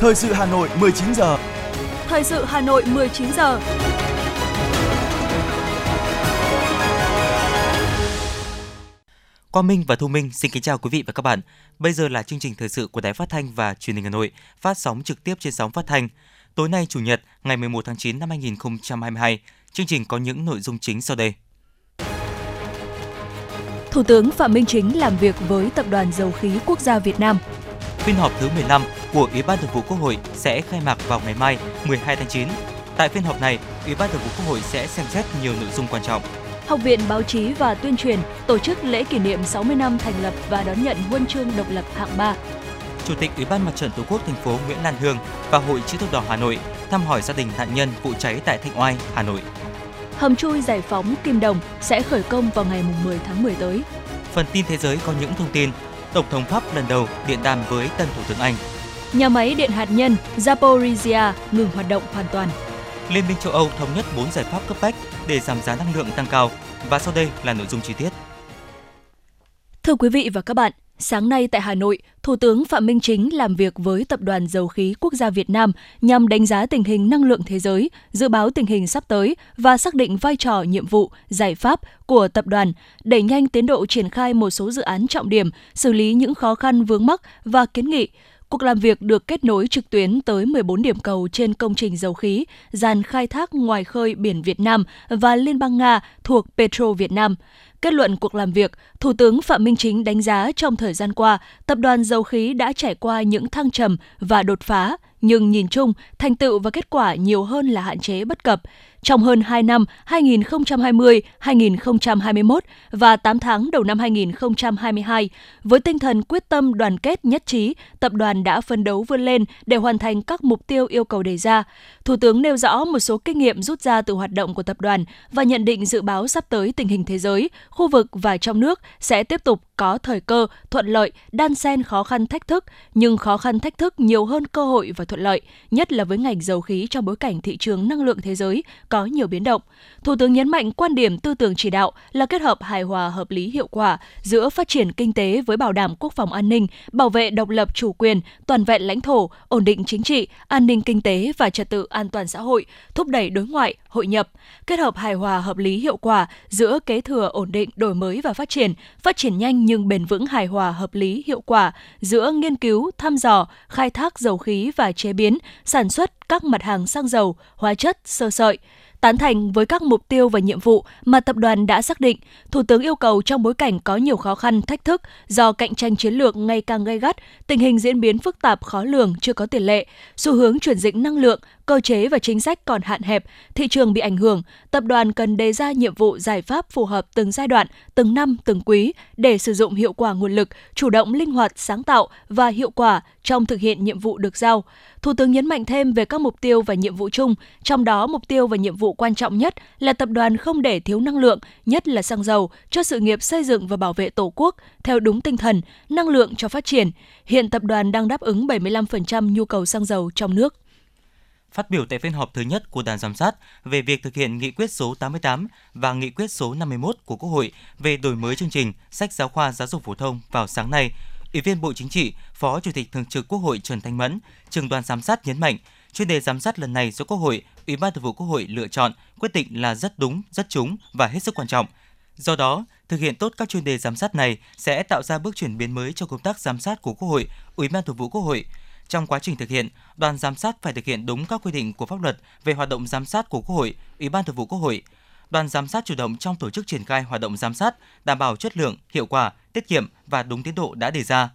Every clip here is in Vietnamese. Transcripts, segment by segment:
Thời sự Hà Nội 19 giờ. Thời sự Hà Nội 19 giờ. Quang Minh và Thu Minh xin kính chào quý vị và các bạn. Bây giờ là chương trình thời sự của Đài Phát thanh và Truyền hình Hà Nội, phát sóng trực tiếp trên sóng phát thanh. Tối nay chủ nhật, ngày 11 tháng 9 năm 2022, chương trình có những nội dung chính sau đây. Thủ tướng Phạm Minh Chính làm việc với Tập đoàn Dầu khí Quốc gia Việt Nam. Phiên họp thứ 15 của Ủy ban Thường vụ Quốc hội sẽ khai mạc vào ngày mai 12 tháng 9. Tại phiên họp này, Ủy ban Thường vụ Quốc hội sẽ xem xét nhiều nội dung quan trọng. Học viện Báo chí và Tuyên truyền tổ chức lễ kỷ niệm 60 năm thành lập và đón nhận huân chương độc lập hạng 3. Chủ tịch Ủy ban Mặt trận Tổ quốc thành phố Nguyễn Lan Hương và Hội chữ thập đỏ Hà Nội thăm hỏi gia đình nạn nhân vụ cháy tại Thanh Oai, Hà Nội. Hầm chui giải phóng Kim Đồng sẽ khởi công vào ngày 10 tháng 10 tới. Phần tin thế giới có những thông tin. Tổng thống Pháp lần đầu điện đàm với tân Thủ tướng Anh. Nhà máy điện hạt nhân Zaporizhia ngừng hoạt động hoàn toàn. Liên minh châu Âu thống nhất 4 giải pháp cấp bách để giảm giá năng lượng tăng cao. Và sau đây là nội dung chi tiết. Thưa quý vị và các bạn, Sáng nay tại Hà Nội, Thủ tướng Phạm Minh Chính làm việc với Tập đoàn Dầu khí Quốc gia Việt Nam nhằm đánh giá tình hình năng lượng thế giới, dự báo tình hình sắp tới và xác định vai trò, nhiệm vụ, giải pháp của tập đoàn, đẩy nhanh tiến độ triển khai một số dự án trọng điểm, xử lý những khó khăn vướng mắc và kiến nghị. Cuộc làm việc được kết nối trực tuyến tới 14 điểm cầu trên công trình dầu khí, dàn khai thác ngoài khơi biển Việt Nam và Liên bang Nga thuộc Petro Việt Nam. Kết luận cuộc làm việc, Thủ tướng Phạm Minh Chính đánh giá trong thời gian qua, tập đoàn dầu khí đã trải qua những thăng trầm và đột phá, nhưng nhìn chung, thành tựu và kết quả nhiều hơn là hạn chế bất cập. Trong hơn 2 năm 2020-2021 và 8 tháng đầu năm 2022, với tinh thần quyết tâm đoàn kết nhất trí, tập đoàn đã phấn đấu vươn lên để hoàn thành các mục tiêu yêu cầu đề ra. Thủ tướng nêu rõ một số kinh nghiệm rút ra từ hoạt động của tập đoàn và nhận định dự báo sắp tới tình hình thế giới, khu vực và trong nước sẽ tiếp tục có thời cơ, thuận lợi, đan xen khó khăn thách thức, nhưng khó khăn thách thức nhiều hơn cơ hội và thuận lợi, nhất là với ngành dầu khí trong bối cảnh thị trường năng lượng thế giới có nhiều biến động. Thủ tướng nhấn mạnh quan điểm tư tưởng chỉ đạo là kết hợp hài hòa hợp lý hiệu quả giữa phát triển kinh tế với bảo đảm quốc phòng an ninh, bảo vệ độc lập chủ quyền, toàn vẹn lãnh thổ, ổn định chính trị, an ninh kinh tế và trật tự an toàn xã hội, thúc đẩy đối ngoại, hội nhập, kết hợp hài hòa hợp lý hiệu quả giữa kế thừa ổn định, đổi mới và phát triển, phát triển nhanh nhưng bền vững hài hòa hợp lý hiệu quả giữa nghiên cứu, thăm dò, khai thác dầu khí và chế biến, sản xuất các mặt hàng xăng dầu, hóa chất, sơ sợi. Tán thành với các mục tiêu và nhiệm vụ mà tập đoàn đã xác định, Thủ tướng yêu cầu trong bối cảnh có nhiều khó khăn, thách thức do cạnh tranh chiến lược ngày càng gay gắt, tình hình diễn biến phức tạp khó lường chưa có tiền lệ, xu hướng chuyển dịch năng lượng, cơ chế và chính sách còn hạn hẹp, thị trường bị ảnh hưởng, tập đoàn cần đề ra nhiệm vụ giải pháp phù hợp từng giai đoạn, từng năm, từng quý để sử dụng hiệu quả nguồn lực, chủ động linh hoạt, sáng tạo và hiệu quả trong thực hiện nhiệm vụ được giao. Thủ tướng nhấn mạnh thêm về các mục tiêu và nhiệm vụ chung, trong đó mục tiêu và nhiệm vụ quan trọng nhất là tập đoàn không để thiếu năng lượng, nhất là xăng dầu, cho sự nghiệp xây dựng và bảo vệ Tổ quốc theo đúng tinh thần năng lượng cho phát triển. Hiện tập đoàn đang đáp ứng 75% nhu cầu xăng dầu trong nước. Phát biểu tại phiên họp thứ nhất của đoàn giám sát về việc thực hiện nghị quyết số 88 và nghị quyết số 51 của Quốc hội về đổi mới chương trình sách giáo khoa giáo dục phổ thông vào sáng nay, Ủy viên Bộ Chính trị, Phó Chủ tịch Thường trực Quốc hội Trần Thanh Mẫn, trường đoàn giám sát nhấn mạnh, chuyên đề giám sát lần này do Quốc hội, Ủy ban Thường vụ Quốc hội lựa chọn quyết định là rất đúng, rất trúng và hết sức quan trọng. Do đó, thực hiện tốt các chuyên đề giám sát này sẽ tạo ra bước chuyển biến mới cho công tác giám sát của Quốc hội, Ủy ban Thường vụ Quốc hội. Trong quá trình thực hiện, đoàn giám sát phải thực hiện đúng các quy định của pháp luật về hoạt động giám sát của Quốc hội, Ủy ban Thường vụ Quốc hội. Đoàn giám sát chủ động trong tổ chức triển khai hoạt động giám sát, đảm bảo chất lượng, hiệu quả, tiết kiệm và đúng tiến độ đã đề ra.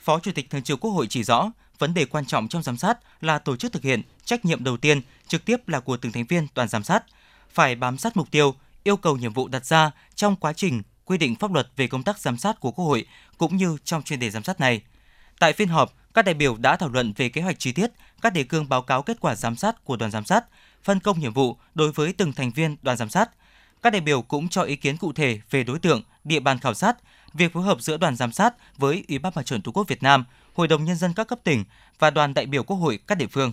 Phó Chủ tịch Thường trực Quốc hội chỉ rõ, vấn đề quan trọng trong giám sát là tổ chức thực hiện, trách nhiệm đầu tiên trực tiếp là của từng thành viên đoàn giám sát, phải bám sát mục tiêu, yêu cầu nhiệm vụ đặt ra trong quá trình quy định pháp luật về công tác giám sát của Quốc hội cũng như trong chuyên đề giám sát này. Tại phiên họp, các đại biểu đã thảo luận về kế hoạch chi tiết, các đề cương báo cáo kết quả giám sát của đoàn giám sát, phân công nhiệm vụ đối với từng thành viên đoàn giám sát. Các đại biểu cũng cho ý kiến cụ thể về đối tượng, địa bàn khảo sát, việc phối hợp giữa đoàn giám sát với Ủy ban Mặt trận Tổ quốc Việt Nam, Hội đồng nhân dân các cấp tỉnh và đoàn đại biểu Quốc hội các địa phương.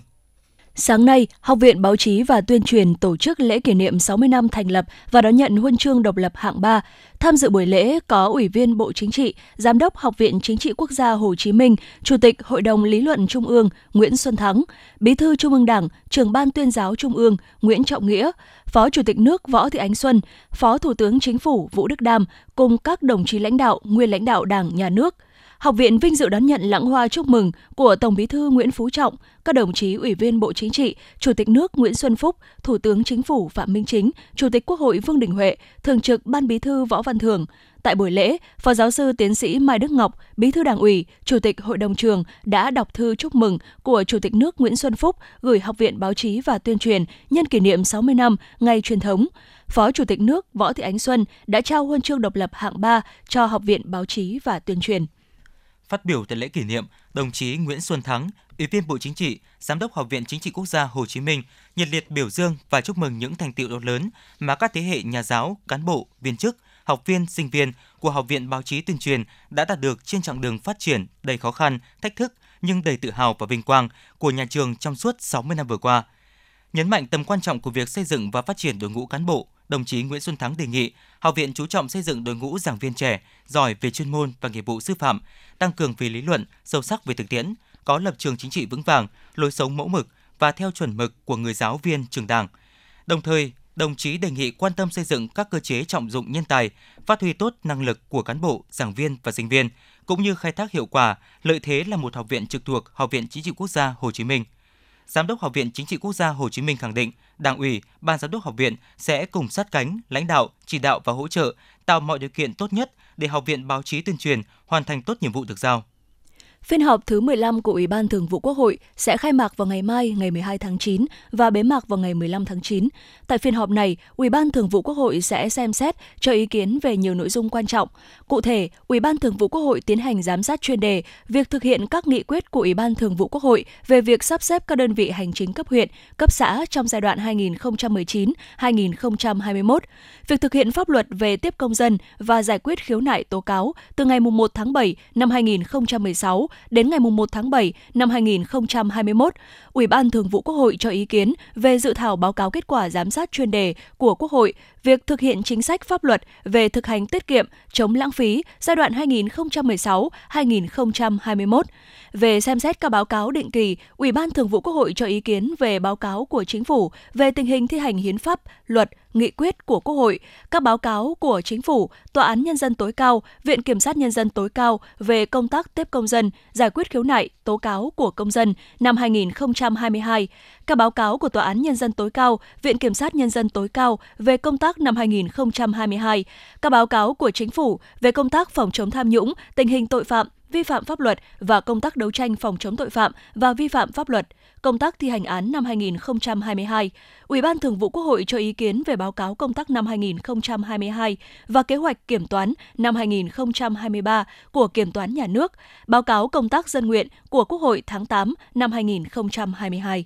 Sáng nay, Học viện Báo chí và Tuyên truyền tổ chức lễ kỷ niệm 60 năm thành lập và đón nhận huân chương độc lập hạng 3. Tham dự buổi lễ có Ủy viên Bộ Chính trị, Giám đốc Học viện Chính trị Quốc gia Hồ Chí Minh, Chủ tịch Hội đồng Lý luận Trung ương Nguyễn Xuân Thắng, Bí thư Trung ương Đảng, Trưởng ban Tuyên giáo Trung ương Nguyễn Trọng Nghĩa, Phó Chủ tịch nước Võ Thị Ánh Xuân, Phó Thủ tướng Chính phủ Vũ Đức Đam cùng các đồng chí lãnh đạo, nguyên lãnh đạo Đảng, Nhà nước – Học viện vinh dự đón nhận lãng hoa chúc mừng của Tổng Bí thư Nguyễn Phú Trọng, các đồng chí Ủy viên Bộ Chính trị, Chủ tịch nước Nguyễn Xuân Phúc, Thủ tướng Chính phủ Phạm Minh Chính, Chủ tịch Quốc hội Vương Đình Huệ, Thường trực Ban Bí thư Võ Văn Thưởng. Tại buổi lễ, Phó giáo sư tiến sĩ Mai Đức Ngọc, Bí thư Đảng ủy, Chủ tịch Hội đồng trường đã đọc thư chúc mừng của Chủ tịch nước Nguyễn Xuân Phúc gửi Học viện Báo chí và Tuyên truyền nhân kỷ niệm 60 năm ngày truyền thống. Phó Chủ tịch nước Võ Thị Ánh Xuân đã trao huân chương độc lập hạng 3 cho Học viện Báo chí và Tuyên truyền. Phát biểu tại lễ kỷ niệm, đồng chí Nguyễn Xuân Thắng, Ủy viên Bộ Chính trị, Giám đốc Học viện Chính trị Quốc gia Hồ Chí Minh nhiệt liệt biểu dương và chúc mừng những thành tựu to lớn mà các thế hệ nhà giáo, cán bộ, viên chức, học viên, sinh viên của Học viện Báo chí Tuyên truyền đã đạt được trên chặng đường phát triển đầy khó khăn, thách thức nhưng đầy tự hào và vinh quang của nhà trường trong suốt 60 năm vừa qua. Nhấn mạnh tầm quan trọng của việc xây dựng và phát triển đội ngũ cán bộ, đồng chí Nguyễn Xuân Thắng đề nghị học viện chú trọng xây dựng đội ngũ giảng viên trẻ giỏi về chuyên môn và nghiệp vụ sư phạm, tăng cường về lý luận, sâu sắc về thực tiễn, có lập trường chính trị vững vàng, lối sống mẫu mực và theo chuẩn mực của người giáo viên trường Đảng. Đồng thời, đồng chí đề nghị quan tâm xây dựng các cơ chế trọng dụng nhân tài, phát huy tốt năng lực của cán bộ, giảng viên và sinh viên, cũng như khai thác hiệu quả lợi thế là một học viện trực thuộc Học viện Chính trị Quốc gia Hồ Chí Minh – Giám đốc Học viện Chính trị Quốc gia Hồ Chí Minh khẳng định, Đảng ủy, Ban giám đốc học viện sẽ cùng sát cánh, lãnh đạo, chỉ đạo và hỗ trợ, tạo mọi điều kiện tốt nhất để Học viện Báo chí tuyên truyền hoàn thành tốt nhiệm vụ được giao. Phiên họp thứ 15 của Ủy ban Thường vụ Quốc hội sẽ khai mạc vào ngày mai, ngày 12 tháng 9 và bế mạc vào ngày 15 tháng 9. Tại phiên họp này, Ủy ban Thường vụ Quốc hội sẽ xem xét cho ý kiến về nhiều nội dung quan trọng. Cụ thể, Ủy ban Thường vụ Quốc hội tiến hành giám sát chuyên đề việc thực hiện các nghị quyết của Ủy ban Thường vụ Quốc hội về việc sắp xếp các đơn vị hành chính cấp huyện, cấp xã trong giai đoạn 2019-2021, việc thực hiện pháp luật về tiếp công dân và giải quyết khiếu nại tố cáo từ ngày 1 tháng 7 năm 2016 đến ngày 1 tháng 7 năm 2021, Ủy ban Thường vụ Quốc hội cho ý kiến về dự thảo báo cáo kết quả giám sát chuyên đề của Quốc hội việc thực hiện chính sách pháp luật về thực hành tiết kiệm, chống lãng phí giai đoạn 2016-2021. Về xem xét các báo cáo định kỳ, Ủy ban Thường vụ Quốc hội cho ý kiến về báo cáo của Chính phủ về tình hình thi hành hiến pháp, luật, nghị quyết của Quốc hội, các báo cáo của Chính phủ, Tòa án Nhân dân tối cao, Viện Kiểm sát Nhân dân tối cao về công tác tiếp công dân, giải quyết khiếu nại, tố cáo của công dân năm 2022, các báo cáo của Tòa án Nhân dân tối cao, Viện Kiểm sát Nhân dân tối cao về công tác năm 2022, các báo cáo của Chính phủ về công tác phòng chống tham nhũng, tình hình tội phạm, vi phạm pháp luật và công tác đấu tranh phòng chống tội phạm và vi phạm pháp luật, công tác thi hành án năm 2022. Ủy ban Thường vụ Quốc hội cho ý kiến về báo cáo công tác năm 2022 và kế hoạch kiểm toán năm 2023 của Kiểm toán Nhà nước, báo cáo công tác dân nguyện của Quốc hội tháng 8 năm 2022.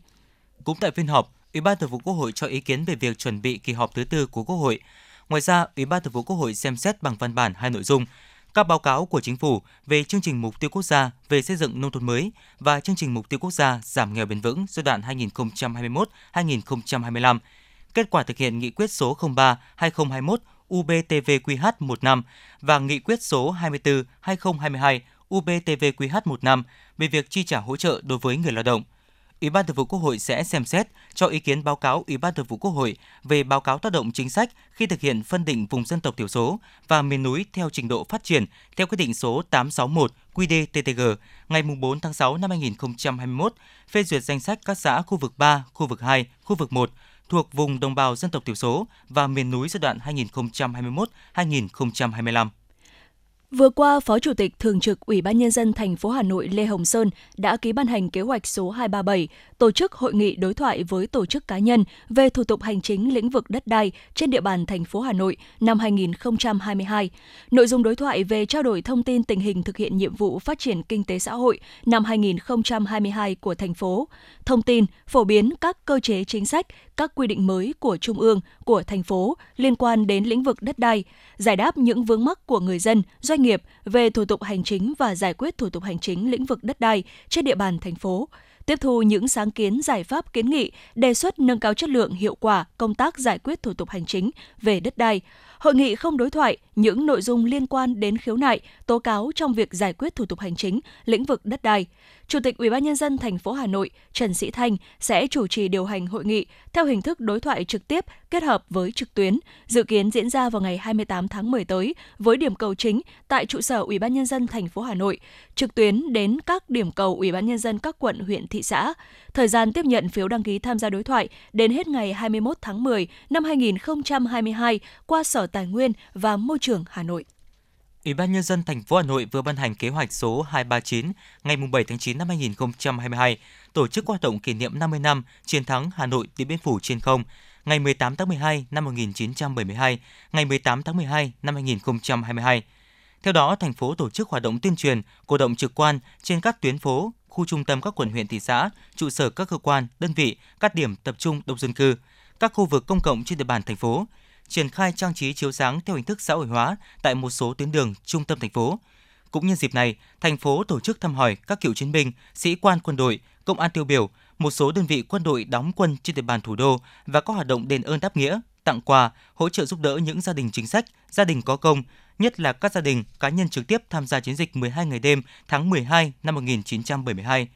Cũng tại phiên họp, Ủy ban Thường vụ Quốc hội cho ý kiến về việc chuẩn bị kỳ họp thứ tư của Quốc hội. Ngoài ra, Ủy ban Thường vụ Quốc hội xem xét bằng văn bản hai nội dung: các báo cáo của chính phủ về chương trình mục tiêu quốc gia về xây dựng nông thôn mới và chương trình mục tiêu quốc gia giảm nghèo bền vững giai đoạn 2021-2025, kết quả thực hiện nghị quyết số 03/2021 UBTVQH15 và nghị quyết số 24/2022 UBTVQH15 về việc chi trả hỗ trợ đối với người lao động – Ủy ban Thường vụ Quốc hội sẽ xem xét cho ý kiến báo cáo Ủy ban Thường vụ Quốc hội về báo cáo tác động chính sách khi thực hiện phân định vùng dân tộc thiểu số và miền núi theo trình độ phát triển theo quyết định số 861 QĐ-TTG ngày 4 tháng 6 năm 2021 phê duyệt danh sách các xã khu vực 3, khu vực 2, khu vực 1 thuộc vùng đồng bào dân tộc thiểu số và miền núi giai đoạn 2021-2025. Vừa qua, Phó Chủ tịch Thường trực Ủy ban Nhân dân thành phố Hà Nội Lê Hồng Sơn đã ký ban hành kế hoạch số 237 tổ chức hội nghị đối thoại với tổ chức cá nhân về thủ tục hành chính lĩnh vực đất đai trên địa bàn thành phố Hà Nội năm 2022. Nội dung đối thoại về trao đổi thông tin tình hình thực hiện nhiệm vụ phát triển kinh tế xã hội năm 2022 của thành phố, thông tin, phổ biến các cơ chế chính sách, các quy định mới của Trung ương, của thành phố liên quan đến lĩnh vực đất đai, giải đáp những vướng mắc của người dân, doanh nghiệp về thủ tục hành chính và giải quyết thủ tục hành chính lĩnh vực đất đai trên địa bàn thành phố tiếp thu những sáng kiến, giải pháp kiến nghị, đề xuất nâng cao chất lượng hiệu quả công tác giải quyết thủ tục hành chính về đất đai. Hội nghị không đối thoại những nội dung liên quan đến khiếu nại, tố cáo trong việc giải quyết thủ tục hành chính lĩnh vực đất đai. Chủ tịch Ủy ban nhân dân thành phố Hà Nội Trần Sĩ Thanh sẽ chủ trì điều hành hội nghị theo hình thức đối thoại trực tiếp kết hợp với trực tuyến, dự kiến diễn ra vào ngày 28 tháng 10 tới với điểm cầu chính tại trụ sở Ủy ban nhân dân thành phố Hà Nội, trực tuyến đến các điểm cầu Ủy ban nhân dân các quận, huyện, thị xã. Thời gian tiếp nhận phiếu đăng ký tham gia đối thoại đến hết ngày 21 tháng 10 năm 2022 qua Sở Tài nguyên và Môi trường Hà Nội. Ủy ban nhân dân thành phố Hà Nội vừa ban hành kế hoạch số 239 ngày 7 tháng 9 năm 2022 tổ chức hoạt động kỷ niệm 50 năm chiến thắng Hà Nội Điện Biên Phủ trên không ngày 18 tháng 12 năm 1972, ngày 18 tháng 12 năm 2022. Theo đó, thành phố tổ chức hoạt động tuyên truyền, cổ động trực quan trên các tuyến phố, khu trung tâm các quận huyện thị xã, trụ sở các cơ quan, đơn vị, các điểm tập trung đông dân cư, các khu vực công cộng trên địa bàn thành phố, triển khai trang trí chiếu sáng theo hình thức xã hội hóa tại một số tuyến đường trung tâm thành phố. Cũng nhân dịp này, thành phố tổ chức thăm hỏi các cựu chiến binh, sĩ quan quân đội, công an tiêu biểu, một số đơn vị quân đội đóng quân trên địa bàn thủ đô và có hoạt động đền ơn đáp nghĩa, tặng quà, hỗ trợ giúp đỡ những gia đình chính sách, gia đình có công, nhất là các gia đình cá nhân trực tiếp tham gia chiến dịch 12 ngày đêm tháng 12 năm 1972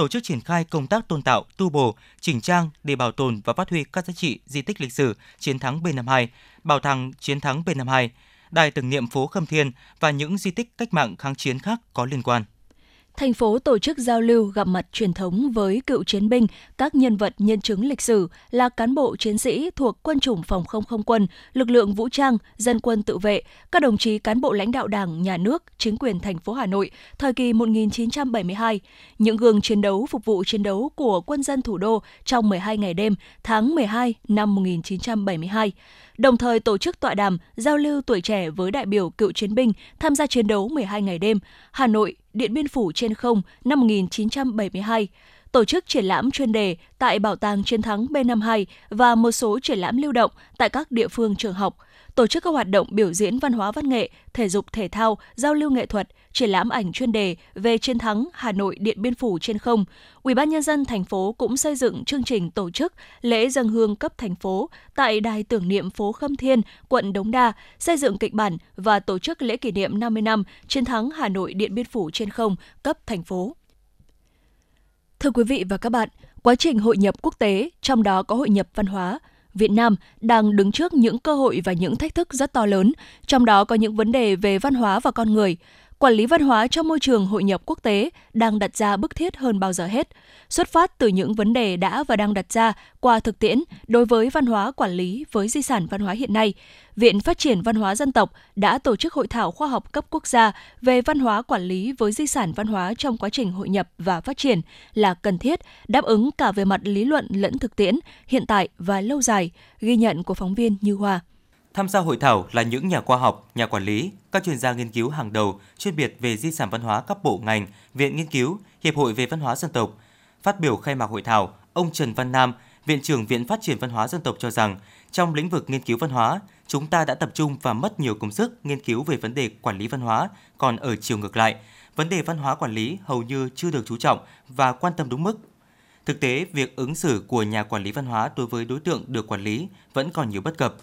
tổ chức triển khai công tác tôn tạo, tu bổ, chỉnh trang để bảo tồn và phát huy các giá trị di tích lịch sử chiến thắng B52, bảo tàng chiến thắng B52, đài tưởng niệm phố Khâm Thiên và những di tích cách mạng kháng chiến khác có liên quan thành phố tổ chức giao lưu gặp mặt truyền thống với cựu chiến binh, các nhân vật nhân chứng lịch sử là cán bộ chiến sĩ thuộc quân chủng phòng không không quân, lực lượng vũ trang, dân quân tự vệ, các đồng chí cán bộ lãnh đạo Đảng, Nhà nước, chính quyền thành phố Hà Nội thời kỳ 1972, những gương chiến đấu phục vụ chiến đấu của quân dân thủ đô trong 12 ngày đêm tháng 12 năm 1972 đồng thời tổ chức tọa đàm giao lưu tuổi trẻ với đại biểu cựu chiến binh tham gia chiến đấu 12 ngày đêm, Hà Nội, Điện Biên Phủ trên không năm 1972 tổ chức triển lãm chuyên đề tại Bảo tàng Chiến thắng B52 và một số triển lãm lưu động tại các địa phương trường học, tổ chức các hoạt động biểu diễn văn hóa văn nghệ, thể dục thể thao, giao lưu nghệ thuật, triển lãm ảnh chuyên đề về chiến thắng Hà Nội Điện Biên Phủ trên không. Ủy ban nhân dân thành phố cũng xây dựng chương trình tổ chức lễ dân hương cấp thành phố tại đài tưởng niệm phố Khâm Thiên, quận Đống Đa, xây dựng kịch bản và tổ chức lễ kỷ niệm 50 năm chiến thắng Hà Nội Điện Biên Phủ trên không cấp thành phố. Thưa quý vị và các bạn, quá trình hội nhập quốc tế, trong đó có hội nhập văn hóa, Việt Nam đang đứng trước những cơ hội và những thách thức rất to lớn, trong đó có những vấn đề về văn hóa và con người. Quản lý văn hóa trong môi trường hội nhập quốc tế đang đặt ra bức thiết hơn bao giờ hết. Xuất phát từ những vấn đề đã và đang đặt ra qua thực tiễn đối với văn hóa quản lý với di sản văn hóa hiện nay, Viện Phát triển Văn hóa Dân tộc đã tổ chức hội thảo khoa học cấp quốc gia về văn hóa quản lý với di sản văn hóa trong quá trình hội nhập và phát triển là cần thiết, đáp ứng cả về mặt lý luận lẫn thực tiễn, hiện tại và lâu dài, ghi nhận của phóng viên Như Hoa. Tham gia hội thảo là những nhà khoa học, nhà quản lý, các chuyên gia nghiên cứu hàng đầu chuyên biệt về di sản văn hóa các bộ ngành, viện nghiên cứu, hiệp hội về văn hóa dân tộc. Phát biểu khai mạc hội thảo, ông Trần Văn Nam, Viện trưởng Viện Phát triển Văn hóa Dân tộc cho rằng, trong lĩnh vực nghiên cứu văn hóa, chúng ta đã tập trung và mất nhiều công sức nghiên cứu về vấn đề quản lý văn hóa, còn ở chiều ngược lại, vấn đề văn hóa quản lý hầu như chưa được chú trọng và quan tâm đúng mức. Thực tế, việc ứng xử của nhà quản lý văn hóa đối với đối tượng được quản lý vẫn còn nhiều bất cập.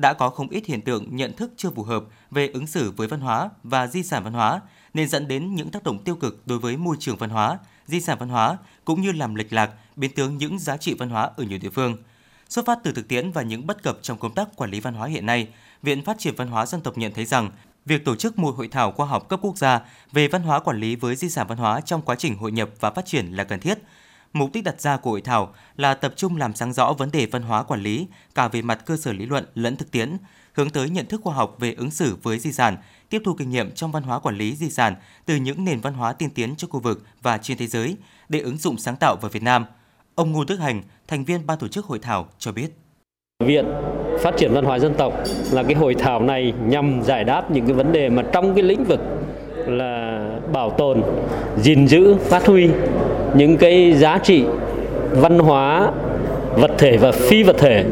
Đã có không ít hiện tượng nhận thức chưa phù hợp về ứng xử với văn hóa và di sản văn hóa, nên dẫn đến những tác động tiêu cực đối với môi trường văn hóa, di sản văn hóa cũng như làm lệch lạc, biến tướng những giá trị văn hóa ở nhiều địa phương – Xuất phát từ thực tiễn và những bất cập trong công tác quản lý văn hóa hiện nay, Viện Phát triển Văn hóa Dân tộc nhận thấy rằng việc tổ chức một hội thảo khoa học cấp quốc gia về văn hóa quản lý với di sản văn hóa trong quá trình hội nhập và phát triển là cần thiết. Mục đích đặt ra của hội thảo là tập trung làm sáng rõ vấn đề văn hóa quản lý cả về mặt cơ sở lý luận lẫn thực tiễn, hướng tới nhận thức khoa học về ứng xử với di sản, tiếp thu kinh nghiệm trong văn hóa quản lý di sản từ những nền văn hóa tiên tiến trong khu vực và trên thế giới để ứng dụng sáng tạo vào Việt Nam – Ông Ngô Đức Hành, thành viên ban tổ chức hội thảo cho biết. Viện Phát triển Văn hóa Dân tộc là cái hội thảo này nhằm giải đáp những cái vấn đề mà trong cái lĩnh vực là bảo tồn, gìn giữ, phát huy những cái giá trị văn hóa vật thể và phi vật thể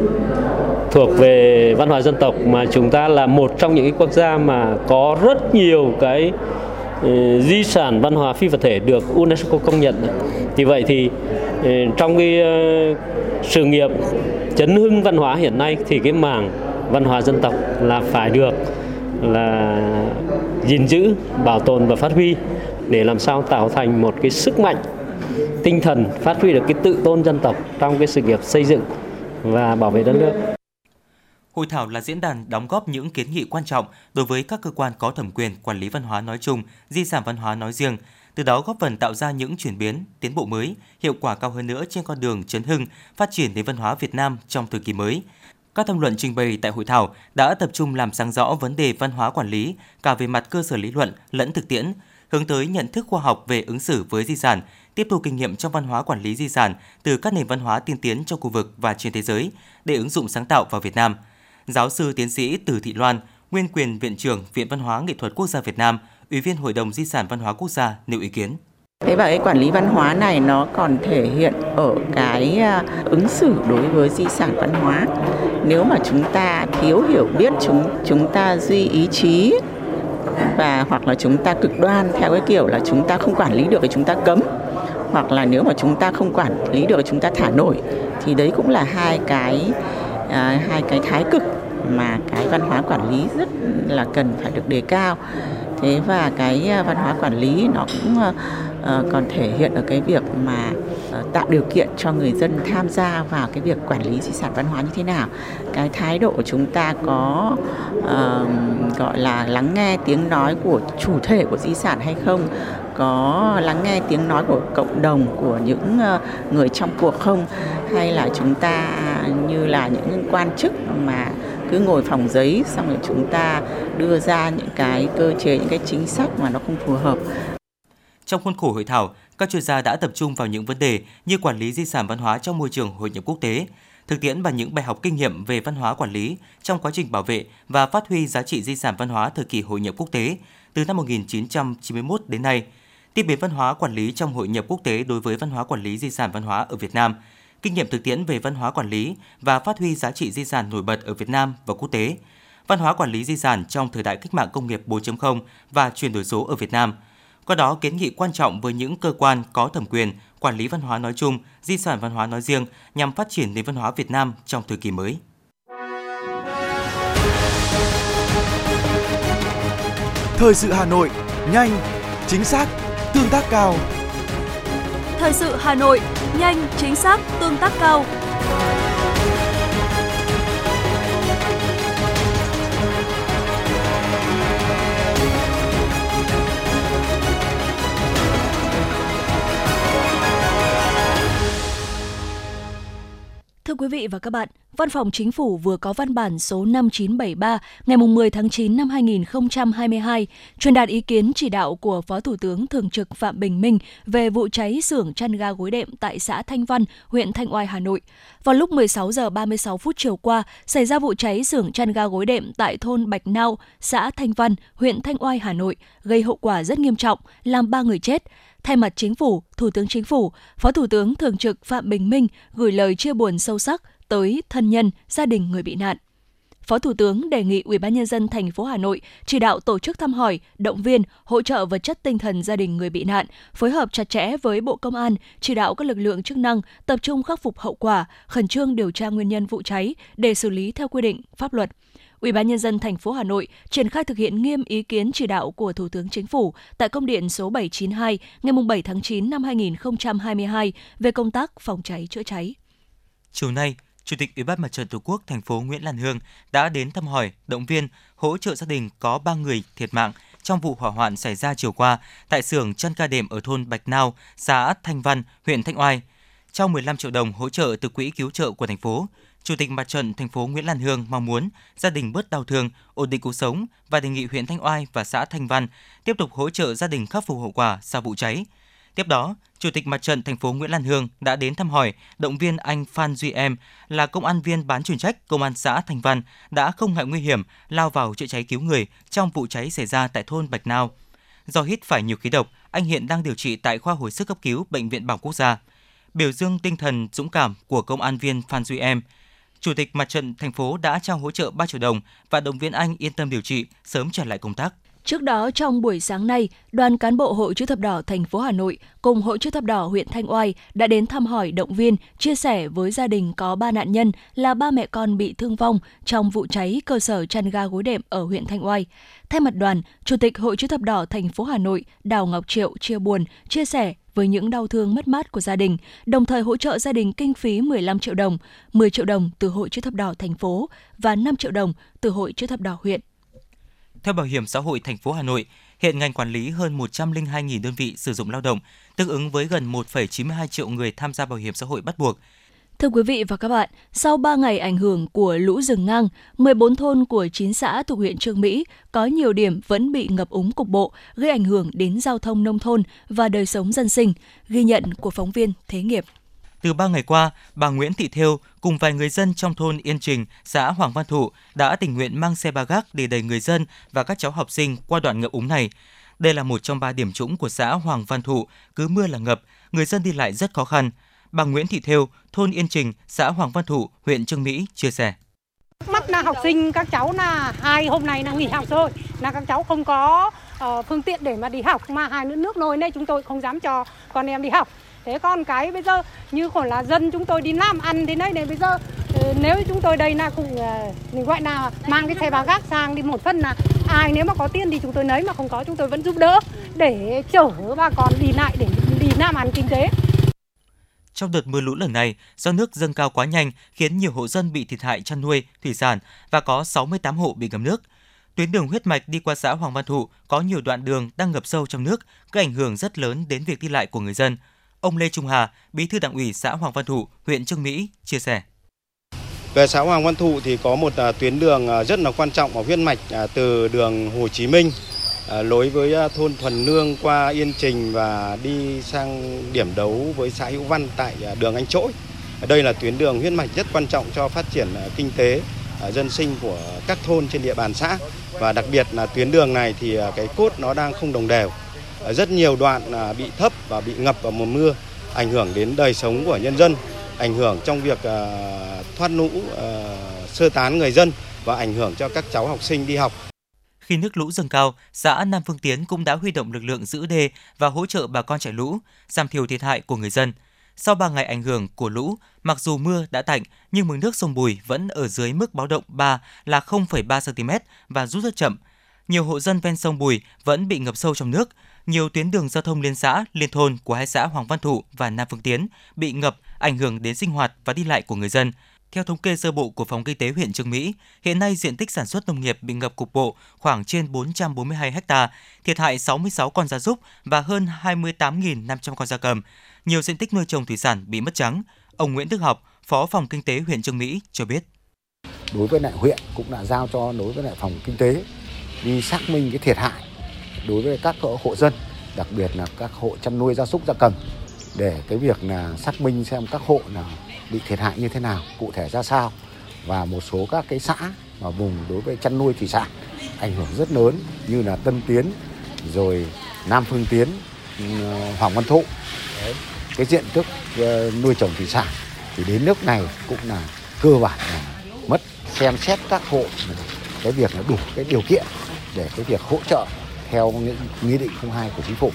thuộc về văn hóa dân tộc mà chúng ta là một trong những cái quốc gia mà có rất nhiều cái ừ, di sản văn hóa phi vật thể được UNESCO công nhận. Vì vậy thì ừ, trong cái ờ, sự nghiệp chấn hưng văn hóa hiện nay thì cái mảng văn hóa dân tộc là phải được là gìn giữ, bảo tồn và phát huy để làm sao tạo thành một cái sức mạnh tinh thần phát huy được cái tự tôn dân tộc trong cái sự nghiệp xây dựng và bảo vệ đất nước. Hội thảo là diễn đàn đóng góp những kiến nghị quan trọng đối với các cơ quan có thẩm quyền quản lý văn hóa nói chung, di sản văn hóa nói riêng, từ đó góp phần tạo ra những chuyển biến, tiến bộ mới, hiệu quả cao hơn nữa trên con đường chấn hưng, phát triển nền văn hóa Việt Nam trong thời kỳ mới. Các tham luận trình bày tại hội thảo đã tập trung làm sáng rõ vấn đề văn hóa quản lý cả về mặt cơ sở lý luận lẫn thực tiễn, hướng tới nhận thức khoa học về ứng xử với di sản, tiếp thu kinh nghiệm trong văn hóa quản lý di sản từ các nền văn hóa tiên tiến trong khu vực và trên thế giới để ứng dụng sáng tạo vào Việt Nam. Giáo sư tiến sĩ Từ Thị Loan, nguyên quyền viện trưởng Viện Văn hóa Nghệ thuật Quốc gia Việt Nam, Ủy viên Hội đồng Di sản Văn hóa Quốc gia nêu ý kiến. Thế và cái quản lý văn hóa này nó còn thể hiện ở cái à, ứng xử đối với di sản văn hóa. Nếu mà chúng ta thiếu hiểu biết chúng chúng ta duy ý chí và hoặc là chúng ta cực đoan theo cái kiểu là chúng ta không quản lý được thì chúng ta cấm. Hoặc là nếu mà chúng ta không quản lý được thì chúng ta thả nổi. Thì đấy cũng là hai cái à, hai cái thái cực mà cái văn hóa quản lý rất là cần phải được đề cao. Thế và cái à, văn hóa quản lý nó cũng uh, còn thể hiện ở cái việc mà tạo điều kiện cho người dân tham gia vào cái việc quản lý di sản văn hóa như thế nào. Cái thái độ của chúng ta có uh, gọi là lắng nghe tiếng nói của chủ thể của di sản hay không? Có lắng nghe tiếng nói của cộng đồng của những ờ, người trong cuộc không? Hay là chúng ta như là những quan chức mà cứ ngồi phòng giấy xong rồi chúng ta đưa ra những cái cơ chế những cái chính sách mà nó không phù hợp? Trong khuôn khổ hội thảo, các chuyên gia đã tập trung vào những vấn đề như quản lý di sản văn hóa trong môi trường hội nhập quốc tế, thực tiễn và những bài học kinh nghiệm về văn hóa quản lý trong quá trình bảo vệ và phát huy giá trị di sản văn hóa thời kỳ hội nhập quốc tế từ năm 1991 đến nay, tiếp biến văn hóa quản lý trong hội nhập quốc tế đối với văn hóa quản lý di sản văn hóa ở Việt Nam, kinh nghiệm thực tiễn về văn hóa quản lý và phát huy giá trị di sản nổi bật ở Việt Nam và quốc tế, văn hóa quản lý di sản trong thời đại cách mạng công nghiệp 4.0 và chuyển đổi số ở Việt Nam – qua đó kiến nghị quan trọng với những cơ quan có thẩm quyền quản lý văn hóa nói chung, di sản văn hóa nói riêng nhằm phát triển nền văn hóa Việt Nam trong thời kỳ mới. Thời sự Hà Nội, nhanh, chính xác, tương tác cao. Thời sự Hà Nội, nhanh, chính xác, tương tác cao. Thưa quý vị và các bạn, Văn phòng Chính phủ vừa có văn bản số 5973 ngày 10 tháng 9 năm 2022 truyền đạt ý kiến chỉ đạo của Phó Thủ tướng Thường trực Phạm Bình Minh về vụ cháy xưởng chăn ga gối đệm tại xã Thanh Văn, huyện Thanh Oai, Hà Nội. Vào lúc 16 giờ 36 phút chiều qua, xảy ra vụ cháy xưởng chăn ga gối đệm tại thôn Bạch Nao, xã Thanh Văn, huyện Thanh Oai, Hà Nội, gây hậu quả rất nghiêm trọng, làm 3 người chết. Thay mặt chính phủ, Thủ tướng Chính phủ, Phó Thủ tướng Thường trực Phạm Bình Minh gửi lời chia buồn sâu sắc tới thân nhân, gia đình người bị nạn. Phó Thủ tướng đề nghị Ủy ban nhân dân thành phố Hà Nội chỉ đạo tổ chức thăm hỏi, động viên, hỗ trợ vật chất tinh thần gia đình người bị nạn, phối hợp chặt chẽ với Bộ Công an, chỉ đạo các lực lượng chức năng tập trung khắc phục hậu quả, khẩn trương điều tra nguyên nhân vụ cháy để xử lý theo quy định pháp luật. Ủy ban nhân dân thành phố Hà Nội triển khai thực hiện nghiêm ý kiến chỉ đạo của Thủ tướng Chính phủ tại công điện số 792 ngày 7 tháng 9 năm 2022 về công tác phòng cháy chữa cháy. Chiều nay, Chủ tịch Ủy ban Mặt trận Tổ quốc thành phố Nguyễn Lan Hương đã đến thăm hỏi, động viên, hỗ trợ gia đình có 3 người thiệt mạng trong vụ hỏa hoạn xảy ra chiều qua tại xưởng chăn ca đệm ở thôn Bạch Nao, xã Thanh Văn, huyện Thanh Oai. Trong 15 triệu đồng hỗ trợ từ quỹ cứu trợ của thành phố, Chủ tịch Mặt trận thành phố Nguyễn Lan Hương mong muốn gia đình bớt đau thương, ổn định cuộc sống và đề nghị huyện Thanh Oai và xã Thanh Văn tiếp tục hỗ trợ gia đình khắc phục hậu quả sau vụ cháy. Tiếp đó, Chủ tịch Mặt trận thành phố Nguyễn Lan Hương đã đến thăm hỏi, động viên anh Phan Duy Em là công an viên bán chuyên trách công an xã Thanh Văn đã không ngại nguy hiểm lao vào chữa cháy cứu người trong vụ cháy xảy ra tại thôn Bạch Nao. Do hít phải nhiều khí độc, anh hiện đang điều trị tại khoa hồi sức cấp cứu bệnh viện Bảo Quốc gia. Biểu dương tinh thần dũng cảm của công an viên Phan Duy Em, Chủ tịch Mặt trận thành phố đã trao hỗ trợ 3 triệu đồng và động viên anh yên tâm điều trị, sớm trở lại công tác. Trước đó trong buổi sáng nay, đoàn cán bộ Hội chữ thập đỏ thành phố Hà Nội cùng Hội chữ thập đỏ huyện Thanh Oai đã đến thăm hỏi động viên, chia sẻ với gia đình có ba nạn nhân là ba mẹ con bị thương vong trong vụ cháy cơ sở chăn ga gối đệm ở huyện Thanh Oai. Thay mặt đoàn, Chủ tịch Hội chữ thập đỏ thành phố Hà Nội Đào Ngọc Triệu chia buồn, chia sẻ với những đau thương mất mát của gia đình, đồng thời hỗ trợ gia đình kinh phí 15 triệu đồng, 10 triệu đồng từ Hội chữ thập đỏ thành phố và 5 triệu đồng từ Hội chữ thập đỏ huyện. Theo Bảo hiểm xã hội thành phố Hà Nội, hiện ngành quản lý hơn 102.000 đơn vị sử dụng lao động, tương ứng với gần 1,92 triệu người tham gia bảo hiểm xã hội bắt buộc. Thưa quý vị và các bạn, sau 3 ngày ảnh hưởng của lũ rừng ngang, 14 thôn của 9 xã thuộc huyện Trương Mỹ có nhiều điểm vẫn bị ngập úng cục bộ, gây ảnh hưởng đến giao thông nông thôn và đời sống dân sinh, ghi nhận của phóng viên Thế nghiệp. Từ 3 ngày qua, bà Nguyễn Thị Thêu cùng vài người dân trong thôn Yên Trình, xã Hoàng Văn Thụ đã tình nguyện mang xe ba gác để đẩy người dân và các cháu học sinh qua đoạn ngập úng này. Đây là một trong ba điểm trũng của xã Hoàng Văn Thụ, cứ mưa là ngập, người dân đi lại rất khó khăn. Bà Nguyễn Thị Thêu, thôn Yên Trình, xã Hoàng Văn Thụ, huyện Trương Mỹ chia sẻ. Mắt là học sinh các cháu là hai hôm nay là nghỉ học rồi, là các cháu không có uh, phương tiện để mà đi học mà hai nữa nước nồi này chúng tôi không dám cho con em đi học thế còn cái bây giờ như còn là dân chúng tôi đi làm ăn thế này này bây giờ ờ, nếu chúng tôi đây là cũng ờ, mình gọi là mang cái xe ba gác sang đi một phần là ai nếu mà có tiền thì chúng tôi lấy mà không có chúng tôi vẫn giúp đỡ để chở bà con đi lại để đi làm ăn kinh tế trong đợt mưa lũ lần này, do nước dâng cao quá nhanh khiến nhiều hộ dân bị thiệt hại chăn nuôi, thủy sản và có 68 hộ bị ngập nước. Tuyến đường huyết mạch đi qua xã Hoàng Văn Thụ có nhiều đoạn đường đang ngập sâu trong nước, gây ảnh hưởng rất lớn đến việc đi lại của người dân. Ông Lê Trung Hà, Bí thư Đảng ủy xã Hoàng Văn Thụ, huyện Trương Mỹ chia sẻ. Về xã Hoàng Văn Thụ thì có một à, tuyến đường à, rất là quan trọng ở huyết mạch à, từ đường Hồ Chí Minh Ờ, lối với ờ, thôn Thuần Nương qua Yên Trình và đi sang điểm đấu với xã Hữu Văn tại ờ, đường Anh Trỗi. Đây là tuyến đường huyết mạch rất quan trọng cho phát triển kinh tế dân sinh của các thôn trên địa bàn xã. Và đặc biệt là tuyến đường này thì cái cốt nó đang không đồng đều. Rất nhiều đoạn bị thấp và bị ngập vào mùa mưa, ảnh hưởng đến đời sống của nhân dân, ảnh hưởng trong việc thoát lũ sơ tán người dân và ảnh hưởng cho các cháu học sinh đi học khi nước lũ dâng cao, xã Nam Phương Tiến cũng đã huy động lực lượng giữ đê và hỗ trợ bà con chạy lũ, giảm thiểu thiệt hại của người dân. Sau 3 ngày ảnh hưởng của lũ, mặc dù mưa đã tạnh nhưng mực nước sông Bùi vẫn ở dưới mức báo động 3 là 0,3 cm và rút rất chậm. Nhiều hộ dân ven sông Bùi vẫn bị ngập sâu trong nước. Nhiều tuyến đường giao thông liên xã, liên thôn của hai xã Hoàng Văn Thụ và Nam Phương Tiến bị ngập, ảnh hưởng đến sinh hoạt và đi lại của người dân. Theo thống kê sơ bộ của Phòng Kinh tế huyện Trương Mỹ, hiện nay diện tích sản xuất nông nghiệp bị ngập cục bộ khoảng trên 442 ha, thiệt hại 66 con gia súc và hơn 28.500 con gia cầm. Nhiều diện tích nuôi trồng thủy sản bị mất trắng. Ông Nguyễn Đức Học, Phó Phòng Kinh tế huyện Trương Mỹ cho biết. Đối với lại huyện cũng đã giao cho đối với lại phòng kinh tế đi xác minh cái thiệt hại đối với các hộ dân, đặc biệt là các hộ chăn nuôi gia súc gia cầm để cái việc là xác minh xem các hộ nào bị thiệt hại như thế nào, cụ thể ra sao và một số các cái xã mà vùng đối với chăn nuôi thủy sản ảnh hưởng rất lớn như là Tân Tiến rồi Nam Phương Tiến, ừ, Hoàng Văn Thụ. Đấy. Cái diện tích ờ, nuôi trồng thủy sản thì đến nước này cũng là cơ bản là mất xem xét các hộ cái việc là đủ cái điều kiện để cái việc hỗ trợ theo nghị định 02 của chính phủ.